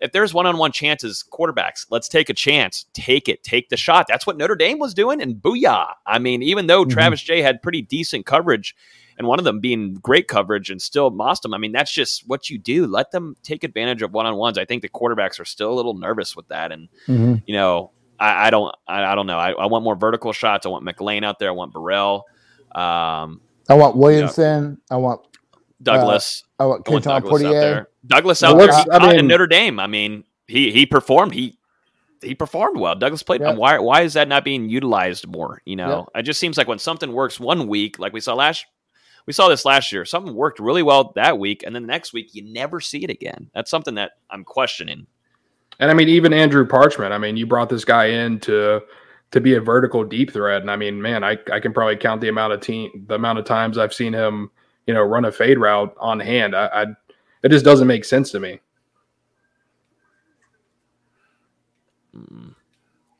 S8: If there's one on one chances, quarterbacks, let's take a chance. Take it. Take the shot. That's what Notre Dame was doing. And booyah. I mean, even though
S1: Mhm.
S8: Travis Jay had pretty decent coverage and one of them being great coverage and still mossed them, I mean, that's just what you do. Let them take advantage of one on ones. I think the quarterbacks are still a little nervous with that. And
S1: Mhm.
S8: you know, I, I don't, I, I don't know. I, I want more vertical shots. I want McClain out there. I want Burrell, um,
S1: I want Williamson. I want
S8: Douglas.
S1: I want
S8: I want
S1: Kentron
S8: Douglas out
S1: Poitier.
S8: there. Douglas
S10: Well,
S8: there. He
S10: I
S8: caught in Notre Dame. I mean, he he performed. He he performed well. Douglas played.
S1: Yeah.
S8: Why why is that not being utilized more? You know,
S1: Yeah.
S8: it just seems like when something works one week, like we saw last. We saw this last year. Something worked really well that week, and then the next week you never see it again. That's something that I'm questioning.
S10: And I mean, even Andrew Parchment. I mean, you brought this guy in to to be a vertical deep threat, and I mean, man, I, I can probably count the amount of team the amount of times I've seen him, you know, run a fade route on hand. I, I it just doesn't make sense to me.
S8: Mm.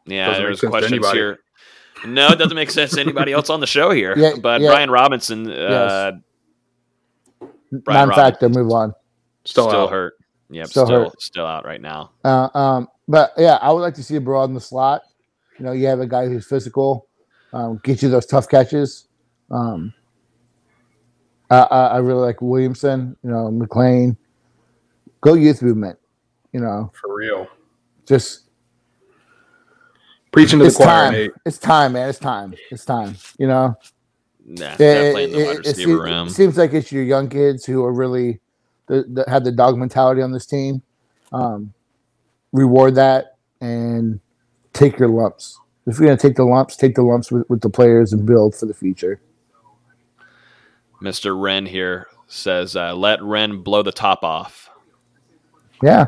S8: Yeah,
S10: Doesn't
S8: there's questions here. No, it doesn't make sense to anybody else on the show here.
S1: Yeah,
S8: but
S1: yeah.
S8: Brian Robinson, uh, Brian
S1: Non-factor. Move on.
S10: Still,
S8: still,
S10: out.
S8: hurt. Yep,
S1: Still
S8: still
S1: hurt.
S8: still out right now.
S1: Uh, um, but yeah, I would like to see abroad in the slot. You know, you have a guy who's physical, um, get you those tough catches. Um, I, I, I really like Williamson. You know, McClain. Go youth movement. You know,
S10: For real.
S1: just
S10: Preaching to the
S1: it's
S10: choir,
S1: time.
S10: Nate.
S1: It's time, man. It's time. It's time. You know,
S8: Nah,
S1: Yeah,
S8: definitely in the
S1: it-
S8: wide
S1: it- it seems- It seems like it's your young kids who are really the, the, have the dog mentality on this team. Um, reward that and take your lumps. If you're going to take the lumps, take the lumps with, with the players and build for the future.
S8: Mr. Wren here says, uh, "Let Wren blow the top off."
S1: Yeah.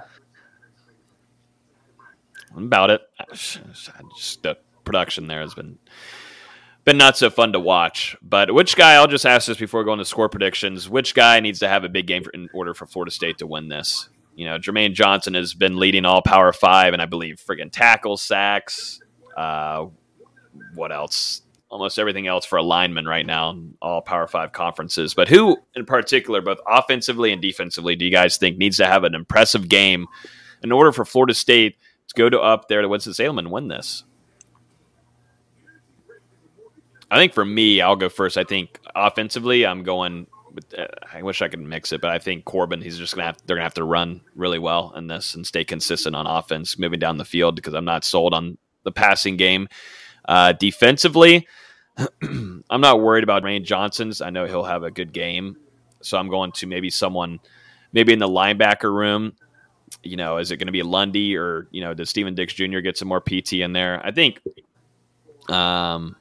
S8: About it, just the production there has been been not so fun to watch. But which guy? I'll just ask this before going to score predictions. Which guy needs to have a big game for, in order for Florida State to win this? You know, Jermaine Johnson has been leading all Power Five, and I believe friggin' tackles, sacks. Uh, what else? Almost everything else for a lineman right now, in all Power Five conferences. But who, in particular, both offensively and defensively, do you guys think needs to have an impressive game in order for Florida State to go to up there to Winston Salem and win this? I think for me, I'll go first. I think offensively, I'm going. With, uh, I wish I could mix it, but I think Corbin. He's just gonna have. They're gonna have to run really well in this and stay consistent on offense, moving down the field because I'm not sold on the passing game. Uh, defensively, I'm not worried about Rain Johnson's. I know he'll have a good game, so I'm going to maybe someone, maybe in the linebacker room. You know, is it going to be Lundy or you know, does Steven Dix Jr. get some more PT in there? I think. Um,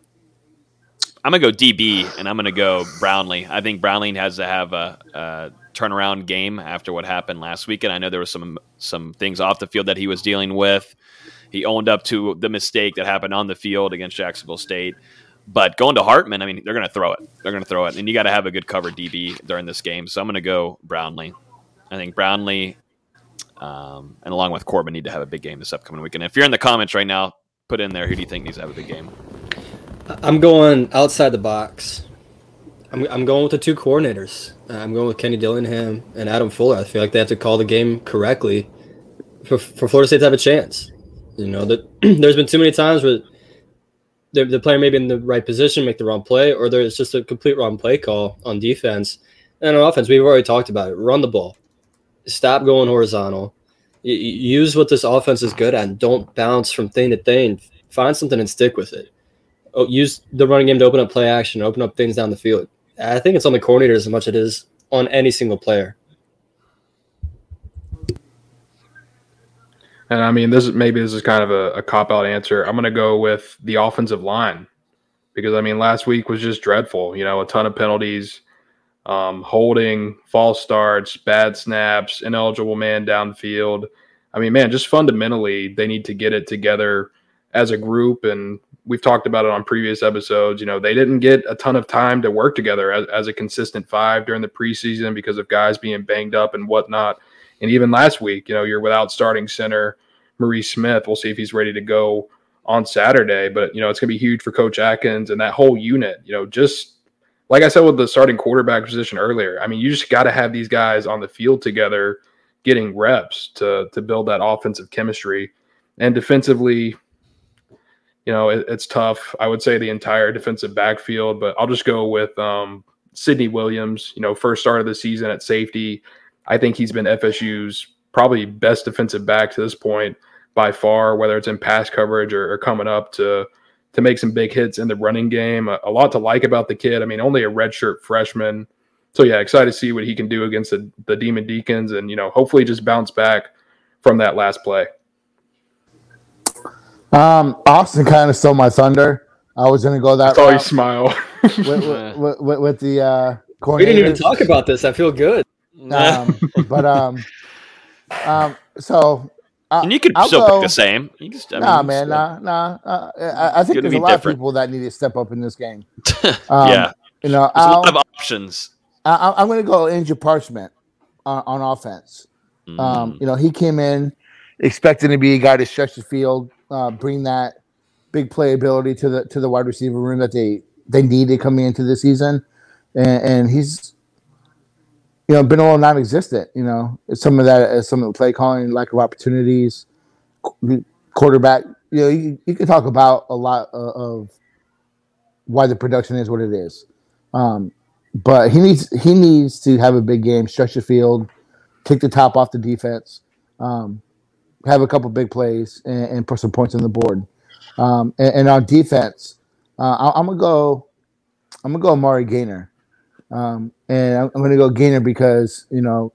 S8: I'm gonna go DB and I'm gonna go Brownlee. I think Brownlee has to have a, a turnaround game after what happened last weekend. I know there were some some things off the field that he was dealing with. He owned up to the mistake that happened on the field against Jacksonville State. But going to Hartman, I mean, they're going to throw it. They're going to throw it, and you got to have a good cover DB during this game. So I'm going to go Brownlee. I think Brownlee, um, and along with Corbin, need to have a big game this upcoming weekend. If you're in the comments right now, put in there who do you think needs to have a big game.
S9: I'm going outside the box. I'm, I'm going with the two coordinators. Uh, I'm going with Kenny Dillingham and Adam Fuller. I feel like they have to call the game correctly for, for Florida State to have a chance. You know, that there's been too many times where the, the player may be in the right position, make the wrong play, or there's just a complete wrong play call on defense. And on offense, we've already talked about it. Run the ball. Stop going horizontal. Use what this offense is good at and don't bounce from thing to thing. Find something and stick with it oh, use the running game to open up play action, open up things down the field. I think it's on the coordinators as much as it is on any single player.
S10: And I mean, this is maybe this is kind of a, a cop out answer. I'm going to go with the offensive line because I mean, last week was just dreadful. You know, a ton of penalties, um, holding, false starts, bad snaps, ineligible man downfield. I mean, man, just fundamentally, they need to get it together as a group. And we've talked about it on previous episodes. You know, they didn't get a ton of time to work together as, as a consistent five during the preseason because of guys being banged up and whatnot. And even last week, you know, you're without starting center Maurice Smith. We'll see if he's ready to go on Saturday. But, you know, it's going to be huge for Coach Atkins and that whole unit. You know, just like I said with the starting quarterback position earlier, I mean, you just got to have these guys on the field together getting reps to, to build that offensive chemistry. And defensively, you know, it, it's tough. I would say the entire defensive backfield, but I'll just go with um, Sidney Williams, you know, first start of the season at safety. I think he's been FSU's probably best defensive back to this point by far, whether it's in pass coverage or, or coming up to to make some big hits in the running game. A, a, lot to like about the kid. I mean, only a redshirt freshman. So yeah, excited to see what he can do against the, the Demon Deacons and, you know, hopefully just bounce back from that last play.
S1: Um, Austin kind of stole my thunder. I was going to go that.
S10: I saw you smile.
S1: with, with, with, with, with the uh,
S9: we didn't even talk about this. I feel good.
S1: Um, but um, um, so uh,
S8: and you could
S1: I'll
S8: still
S1: go,
S8: pick the same. You can, I mean,
S1: nah, man, nah, nah. Uh, I, I think there's a lot different. of people that need to step up in this game.
S8: Um, yeah,
S1: you know,
S8: there's a lot of options.
S1: I, am going to go Andrew Parchment on, on offense. Mm. Um, you know, he came in expecting to be a guy to stretch the field, uh, bring that big playability to the to the wide receiver room that they they needed coming into the season, and, and he's you know been a little non-existent. You know, some of that, some of the play calling, lack of opportunities, quarterback. You know, you, you can talk about a lot of why the production is what it is. Um, but he needs he needs to have a big game, stretch the field, take the top off the defense, um, have a couple big plays, and, and, put some points on the board. Um, and, and, on defense, uh, I, am gonna go. I'm gonna go Amari Gainer, um, and I'm, I'm, gonna go Gainer because you know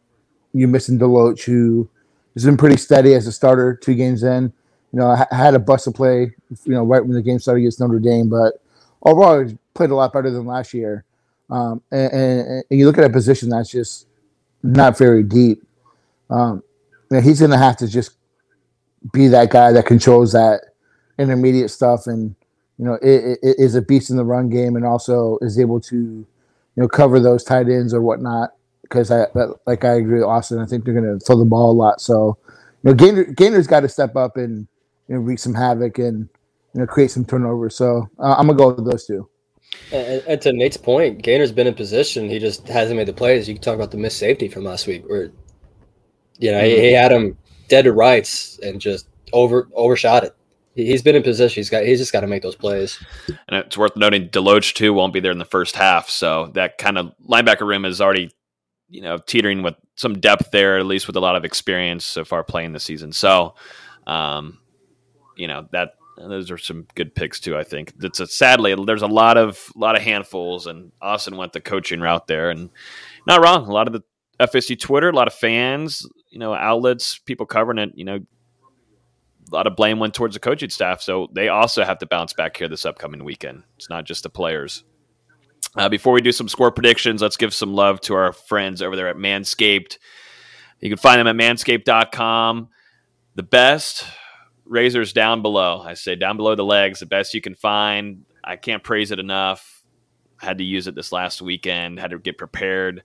S1: you're missing DeLoach, who has been pretty steady as a starter two games in. You know, I had a bust of play, you know, right when the game started against Notre Dame, but overall, he played a lot better than last year. Um, and, and, and, you look at a position that's just not very deep. Um, he's going to have to just be that guy that controls that intermediate stuff, and you know, it, it is a beast in the run game, and also is able to, you know, cover those tight ends or whatnot. Because I, like I agree with Austin, I think they're going to throw the ball a lot. So, you know, Gainer, Gainer's got to step up and you know wreak some havoc and you know create some turnovers. So uh, I'm gonna go with those two.
S9: And, and, to Nate's point, Gainer's been in position. He just hasn't made the plays. You can talk about the missed safety from last week, where you know mm-hmm. he, he, had him dead to rights and just over overshot it. He, has been in position. He's got. He's just got to make those plays.
S8: And it's worth noting, DeLoach too won't be there in the first half, so that kind of linebacker room is already, you know, teetering with some depth there, at least with a lot of experience so far playing the season. So, um, you know that those are some good picks too. I think it's a, sadly there's a lot of lot of handfuls, and Austin went the coaching route there, and not wrong. A lot of the FSU Twitter, a lot of fans, you know, outlets, people covering it, you know, a lot of blame went towards the coaching staff, so they also have to bounce back here this upcoming weekend. It's not just the players. Uh, before we do some score predictions, let's give some love to our friends over there at Manscaped. You can find them at manscaped.com. The best razors down below. I say down below the legs, the best you can find. I can't praise it enough. Had to use it this last weekend. Had to get prepared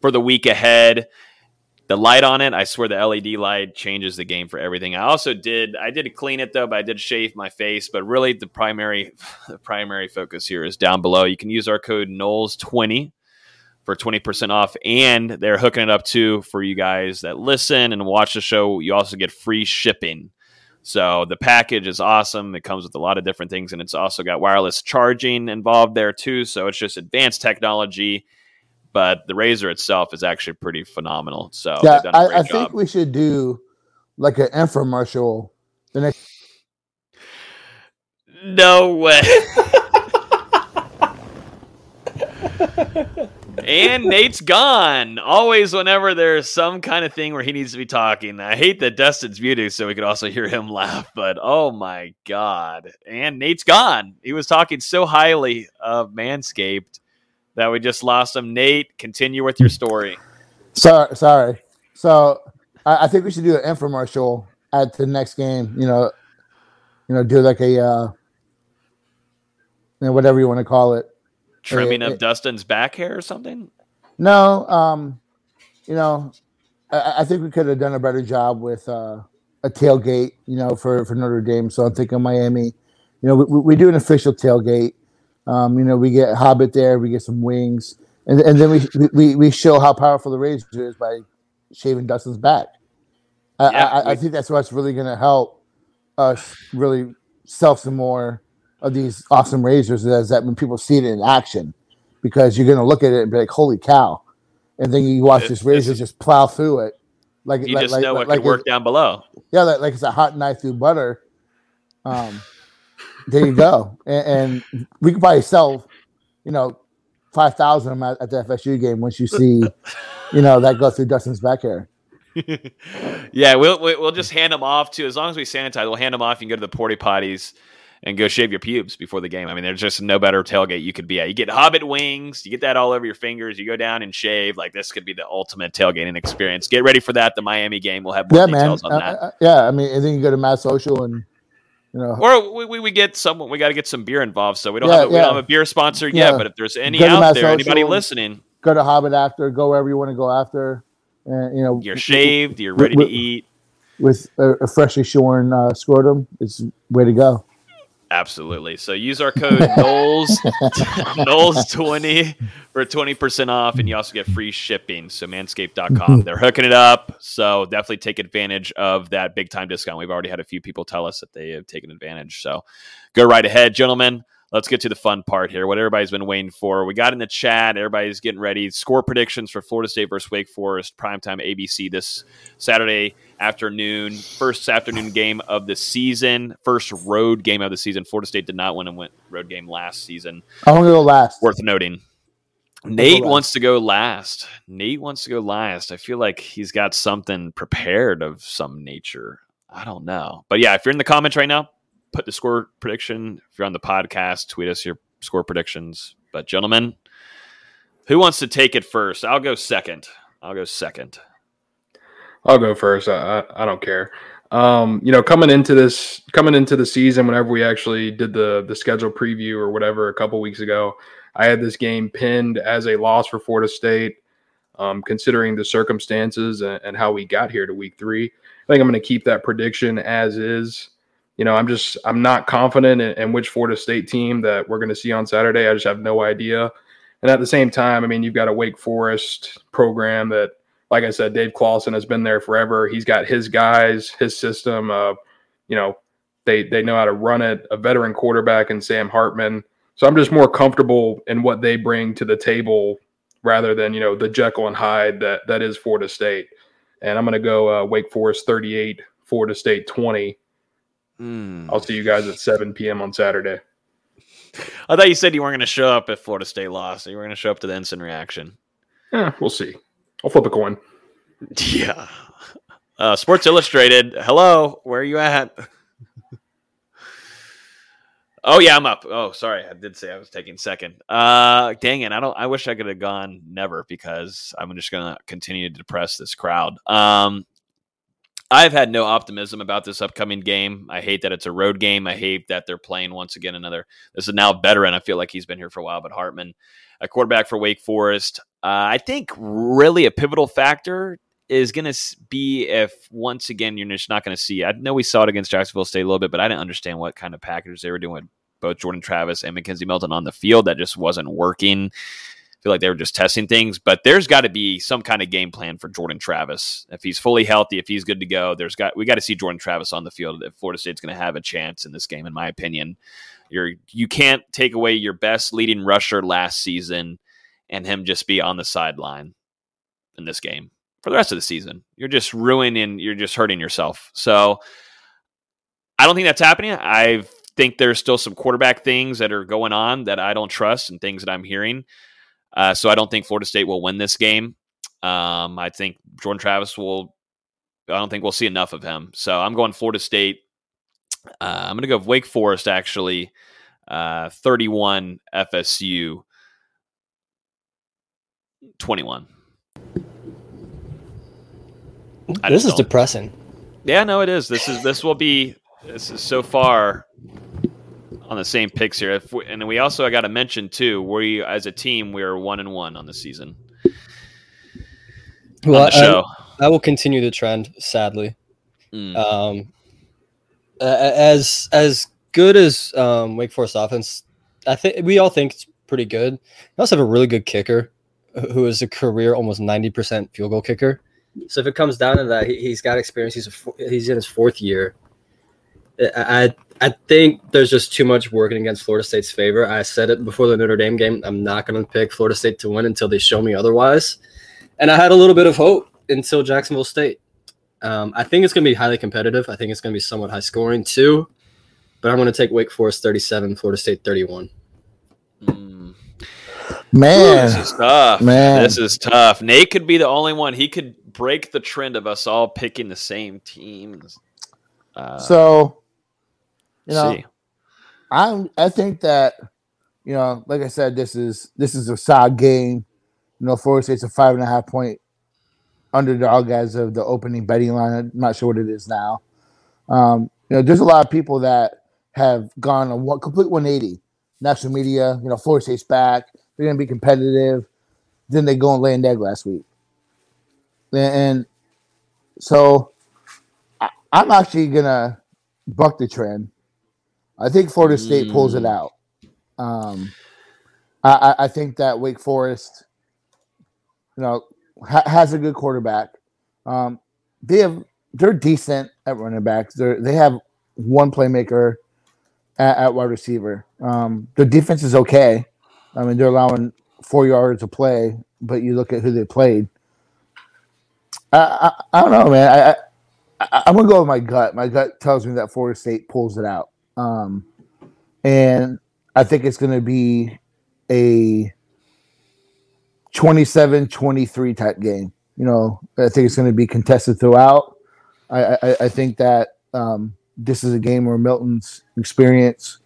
S8: for the week ahead. The light on it, I swear the LED light changes the game for everything. I also did I did clean it though, but I did shave my face. But really the primary the primary focus here is down below. You can use our code Noles20 for 20% off. And they're hooking it up too for you guys that listen and watch the show. You also get free shipping so the package is awesome. It comes with a lot of different things, and it's also got wireless charging involved there too. So it's just advanced technology. But the razor itself is actually pretty phenomenal. So
S1: yeah, I, I think we should do like an infomercial. The next.
S8: No way. and Nate's gone. Always, whenever there's some kind of thing where he needs to be talking. I hate that Dustin's muted so we could also hear him laugh, but oh my God. And Nate's gone. He was talking so highly of Manscaped that we just lost him. Nate, continue with your story.
S1: Sorry. Sorry. So I, I think we should do an infomercial at the next game. You know, you know, do like a, uh, you know, whatever you want to call it
S8: trimming of Dustin's back hair or something?
S1: No, um, you know, I, I, think we could have done a better job with uh, a tailgate, you know, for for Notre Dame. So I'm thinking Miami. You know, we, we do an official tailgate. Um, you know, we get Hobbit there, we get some wings, and and then we we, we show how powerful the Razor is by shaving Dustin's back. I, yeah, I, I think that's what's really going to help us really sell some more of these awesome razors is that when people see it in action, because you're going to look at it and be like, "Holy cow!" and then you watch it, this razor just plow through it,
S8: like you like, just like, know what like, could work down below.
S1: Yeah, like, like it's a hot knife through butter. Um, there you go, and, and, we could probably sell, you know, five thousand at, at the FSU game once you see, you know, that go through Dustin's back hair.
S8: yeah, we'll we'll just hand them off to as long as we sanitize. We'll hand them off. You can go to the porty potties and go shave your pubes before the game. I mean, there's just no better tailgate you could be at. You get Hobbit wings, you get that all over your fingers. You go down and shave. Like this could be the ultimate tailgating experience. Get ready for that. The Miami game. We'll have more
S1: yeah,
S8: details
S1: man.
S8: on that.
S1: Uh, uh, yeah, I mean, and then you go to Mass Social and you know,
S8: or we, we, we get someone. We got to get some beer involved. So we don't yeah, have a, yeah. we don't have a beer sponsor
S1: yeah.
S8: yet. But if there's any out there, anybody listening,
S1: go to Hobbit after. Go wherever you want to go after. And you know,
S8: you're shaved. You're ready with, to eat
S1: with a, a freshly shorn uh, scrotum. It's way to go.
S8: Absolutely. So use our code Noles Noles twenty for twenty percent off, and you also get free shipping. So Manscaped.com, mm-hmm. they're hooking it up. So definitely take advantage of that big time discount. We've already had a few people tell us that they have taken advantage. So go right ahead, gentlemen. let's get to the fun part here. What everybody's been waiting for. We got in the chat. Everybody's getting ready. Score predictions for Florida State versus Wake Forest primetime ABC this Saturday afternoon. First afternoon game of the season. First road game of the season. Florida State did not win a win- road game last season.
S1: I want to go last.
S8: Worth noting. Nate wants to go last. Nate wants to go last. I feel like he's got something prepared of some nature. I don't know. But yeah, if you're in the comments right now, put the score prediction. If you're on the podcast, tweet us your score predictions. But gentlemen, who wants to take it first? I'll go second. I'll go second.
S10: I'll go first. I, I, I don't care. Um, you know, coming into this, coming into the season, whenever we actually did the the schedule preview or whatever a couple weeks ago, I had this game pinned as a loss for Florida State. Um, considering the circumstances and, and how we got here to week three, I think I'm going to keep that prediction as is. You know, I'm just I'm not confident in, in which Florida State team that we're going to see on Saturday. I just have no idea. And at the same time, I mean, you've got a Wake Forest program that like I said, Dave Clawson has been there forever. He's got his guys, his system. Uh, you know, they they know how to run it. A veteran quarterback and Sam Hartman. So I'm just more comfortable in what they bring to the table rather than you know the Jekyll and Hyde that that is Florida State. And I'm going to go uh, Wake Forest 38, Florida State 20.
S8: Mm.
S10: I'll see you guys at 7 p.m. on Saturday.
S8: I thought you said you weren't going to show up if Florida State lost. You were going to show up to the instant reaction.
S10: Yeah, we'll see. I'll flip a coin.
S8: Yeah. Uh, Sports Illustrated. Hello, where are you at? oh yeah, I'm up. Oh, sorry, I did say I was taking second. Uh, dang it, I don't. I wish I could have gone never because I'm just gonna continue to depress this crowd. Um, I've had no optimism about this upcoming game. I hate that it's a road game. I hate that they're playing once again another. This is now veteran. I feel like he's been here for a while, but Hartman, a quarterback for Wake Forest. Uh, I think really a pivotal factor is going to be if once again you're just not going to see. I know we saw it against Jacksonville State a little bit, but I didn't understand what kind of package they were doing with both Jordan Travis and McKenzie Milton on the field. That just wasn't working. Feel like they were just testing things, but there's got to be some kind of game plan for Jordan Travis. If he's fully healthy, if he's good to go, there's got we got to see Jordan Travis on the field if Florida State's going to have a chance in this game, in my opinion. You're you can't take away your best leading rusher last season and him just be on the sideline in this game for the rest of the season. You're just ruining, you're just hurting yourself. So I don't think that's happening. I think there's still some quarterback things that are going on that I don't trust and things that I'm hearing. Uh, so I don't think Florida State will win this game. Um, I think Jordan Travis will. I don't think we'll see enough of him. So I'm going Florida State. Uh, I'm going to go Wake Forest actually. Uh, 31 FSU 21.
S9: This is depressing.
S8: Yeah, no, it is. This is this will be this is so far on the same picks here. If we, and we also I got to mention too, we as a team we are one and one on the season.
S9: Well,
S8: on the show.
S9: I, I will continue the trend. Sadly,
S8: Mm.
S9: um, as as good as um, Wake Forest offense, I think we all think it's pretty good. They also have a really good kicker, who- is a career almost ninety percent field goal kicker. So if it comes down to that, he, he's got experience. He's a, he's in his fourth year. I I I think there's just too much working against Florida State's favor. I said it before the Notre Dame game. I'm not going to pick Florida State to win until they show me otherwise. And I had a little bit of hope until Jacksonville State. Um, I think it's going to be highly competitive. I think it's going to be somewhat high scoring too. But I'm going to take Wake Forest 37, Florida State 31.
S8: Ooh,
S1: Man,
S8: this is tough.
S1: Man.
S8: This is tough. Nate could be the only one. He could break the trend of us all picking the same teams. Uh,
S1: so you know,
S8: see.
S1: I I think that you know, like I said, this is this is a solid game. You know, Florida State's a five and a half point underdog as of the opening betting line. I'm not sure what it is now. Um, you know, there's a lot of people that have gone a one, complete 180. National media, you know, Florida State's back. They're going to be competitive. Then they go and lay an egg last week, and, so I, I'm actually gonna buck the trend. I think Florida State pulls it
S8: Mm.
S1: out. Um, I, I- think that Wake Forest, you know, ha- has a good quarterback. Um, they have they're decent at running backs. They they have one playmaker, at, at wide receiver. Um, the defense is okay. I mean, they're allowing four yards of play, but you look at who they played. I, I, I don't know, man. I, I, I'm gonna go with my gut. My gut tells me that Florida State pulls it out, um, and I think it's gonna be a 27-23 type game. You know, I think it's gonna be contested throughout. I, I, I think that um, this is a game where Milton's experience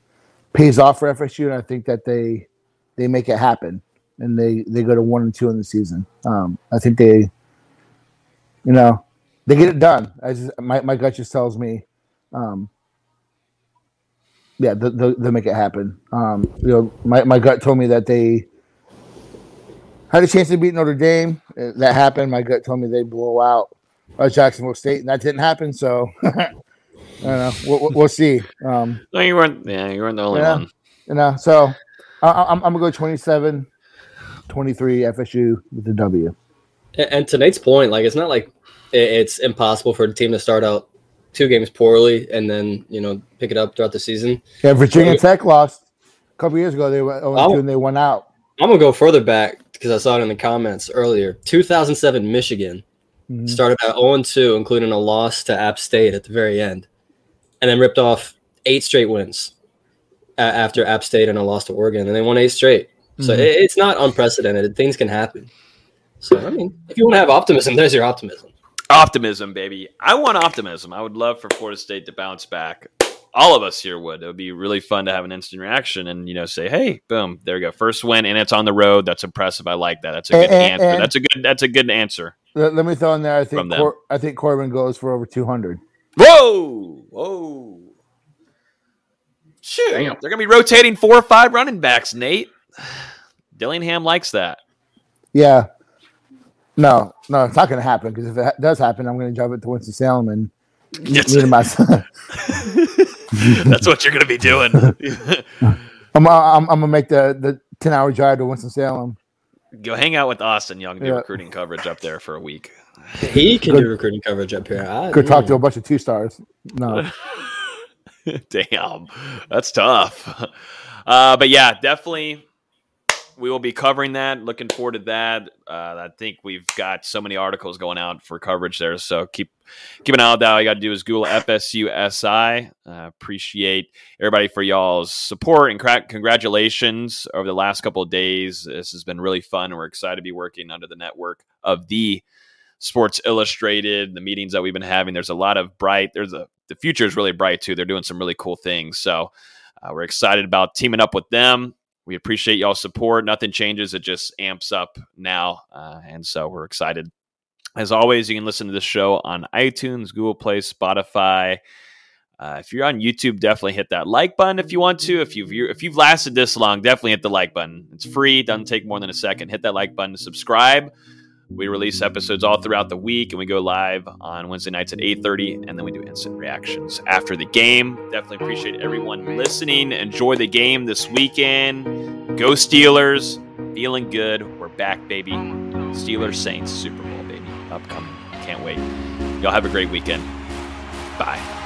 S1: pays off for FSU, and I think that they they make it happen, and they they go to one and two in the season. Um, I think they, you know, they get it done. I just my, my gut just tells me, um, yeah, they'll, they'll, they'll make it happen. Um, you know, my, my gut told me that they had a chance to beat Notre Dame. Uh, That happened. My gut told me they blow out uh, Jacksonville State, and that didn't happen. So I don't know. We'll, we'll- we'll see. Um,
S8: No, you weren't. Yeah, you weren't the only
S1: Yeah.
S8: one.
S1: you know, so I, I- I'm, I'm gonna go 27, 23 FSU with the W.
S9: And, and to Nate's point, like it's not like it's impossible for the team to start out two games poorly and then you know pick it up throughout the season.
S1: Yeah, Virginia Tech lost a couple years ago. They went 0
S9: Oh.
S1: and they went out.
S9: I'm gonna go further back because I saw it in the comments earlier. 2007 Michigan
S1: Mhm.
S9: started at 0 2, including a loss to App State at the very end, and then ripped off eight straight wins after App State and a loss to Oregon, and they won eight straight. So
S1: Mhm.
S9: it, it's not unprecedented. Things can happen. So I mean, if you want to have optimism, there's your optimism.
S8: Optimism, baby. I want optimism. I would love for Florida State to bounce back. All of us here would. It would be really fun to have an instant reaction and you know say, "Hey, boom, there you go, first win, and it's on the road." That's impressive. I like that. That's a good
S1: And- and-
S8: answer.
S1: and-
S8: that's a good. That's a good answer.
S1: Let, let me throw in there. I think. Cor- I think Corbin goes for over 200.
S8: Whoa, whoa. Shoot,
S10: Damn.
S8: they're gonna be rotating four or five running backs. Nate Dillingham likes that.
S1: Yeah. No, no, it's not going to happen because if it does happen, I'm going to drive it to Winston Salem and
S8: Yes.
S1: meet my son.
S8: That's what you're gonna be doing.
S1: I'm, I'm, I'm going to make the, the 10 hour drive to Winston Salem.
S8: Go hang out with Austin Young, do
S1: Yeah.
S8: recruiting coverage up there for a week.
S9: He can
S1: Good-
S9: do recruiting coverage up here. I,
S1: Go talk to a bunch of two stars. No.
S8: Damn, that's tough. Uh, but yeah, definitely, we will be covering that. Looking forward to that. Uh, I think we've got so many articles going out for coverage there, so keep keep an eye out. All you got to do is Google FSUSI. Uh, appreciate everybody for y'all's support and cra- congratulations over the last couple of days. This has been really fun. We're excited to be working under the network of the Sports Illustrated, the meetings that we've been having. There's a lot of bright. There's a the future is really bright too. They're doing some really cool things. So uh, we're excited about teaming up with them. We appreciate y'all's support. Nothing changes; it just amps up now, uh, and so we're excited. As always, you can listen to this show on iTunes, Google Play, Spotify. Uh, if you're on YouTube, definitely hit that like button if you want to. If you've you if you've lasted this long, definitely hit the like button. It's free; doesn't take more than a second. Hit that like button. Subscribe. We release episodes all throughout the week, and we go live on Wednesday nights at 8:30, and then we do instant reactions after the game. Definitely appreciate everyone listening. Enjoy the game this weekend. Go Steelers! Feeling good. We're back, baby. Steelers Saints Super Bowl, baby. Upcoming. Can't wait. Y'all have a great weekend. Bye.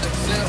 S11: got the.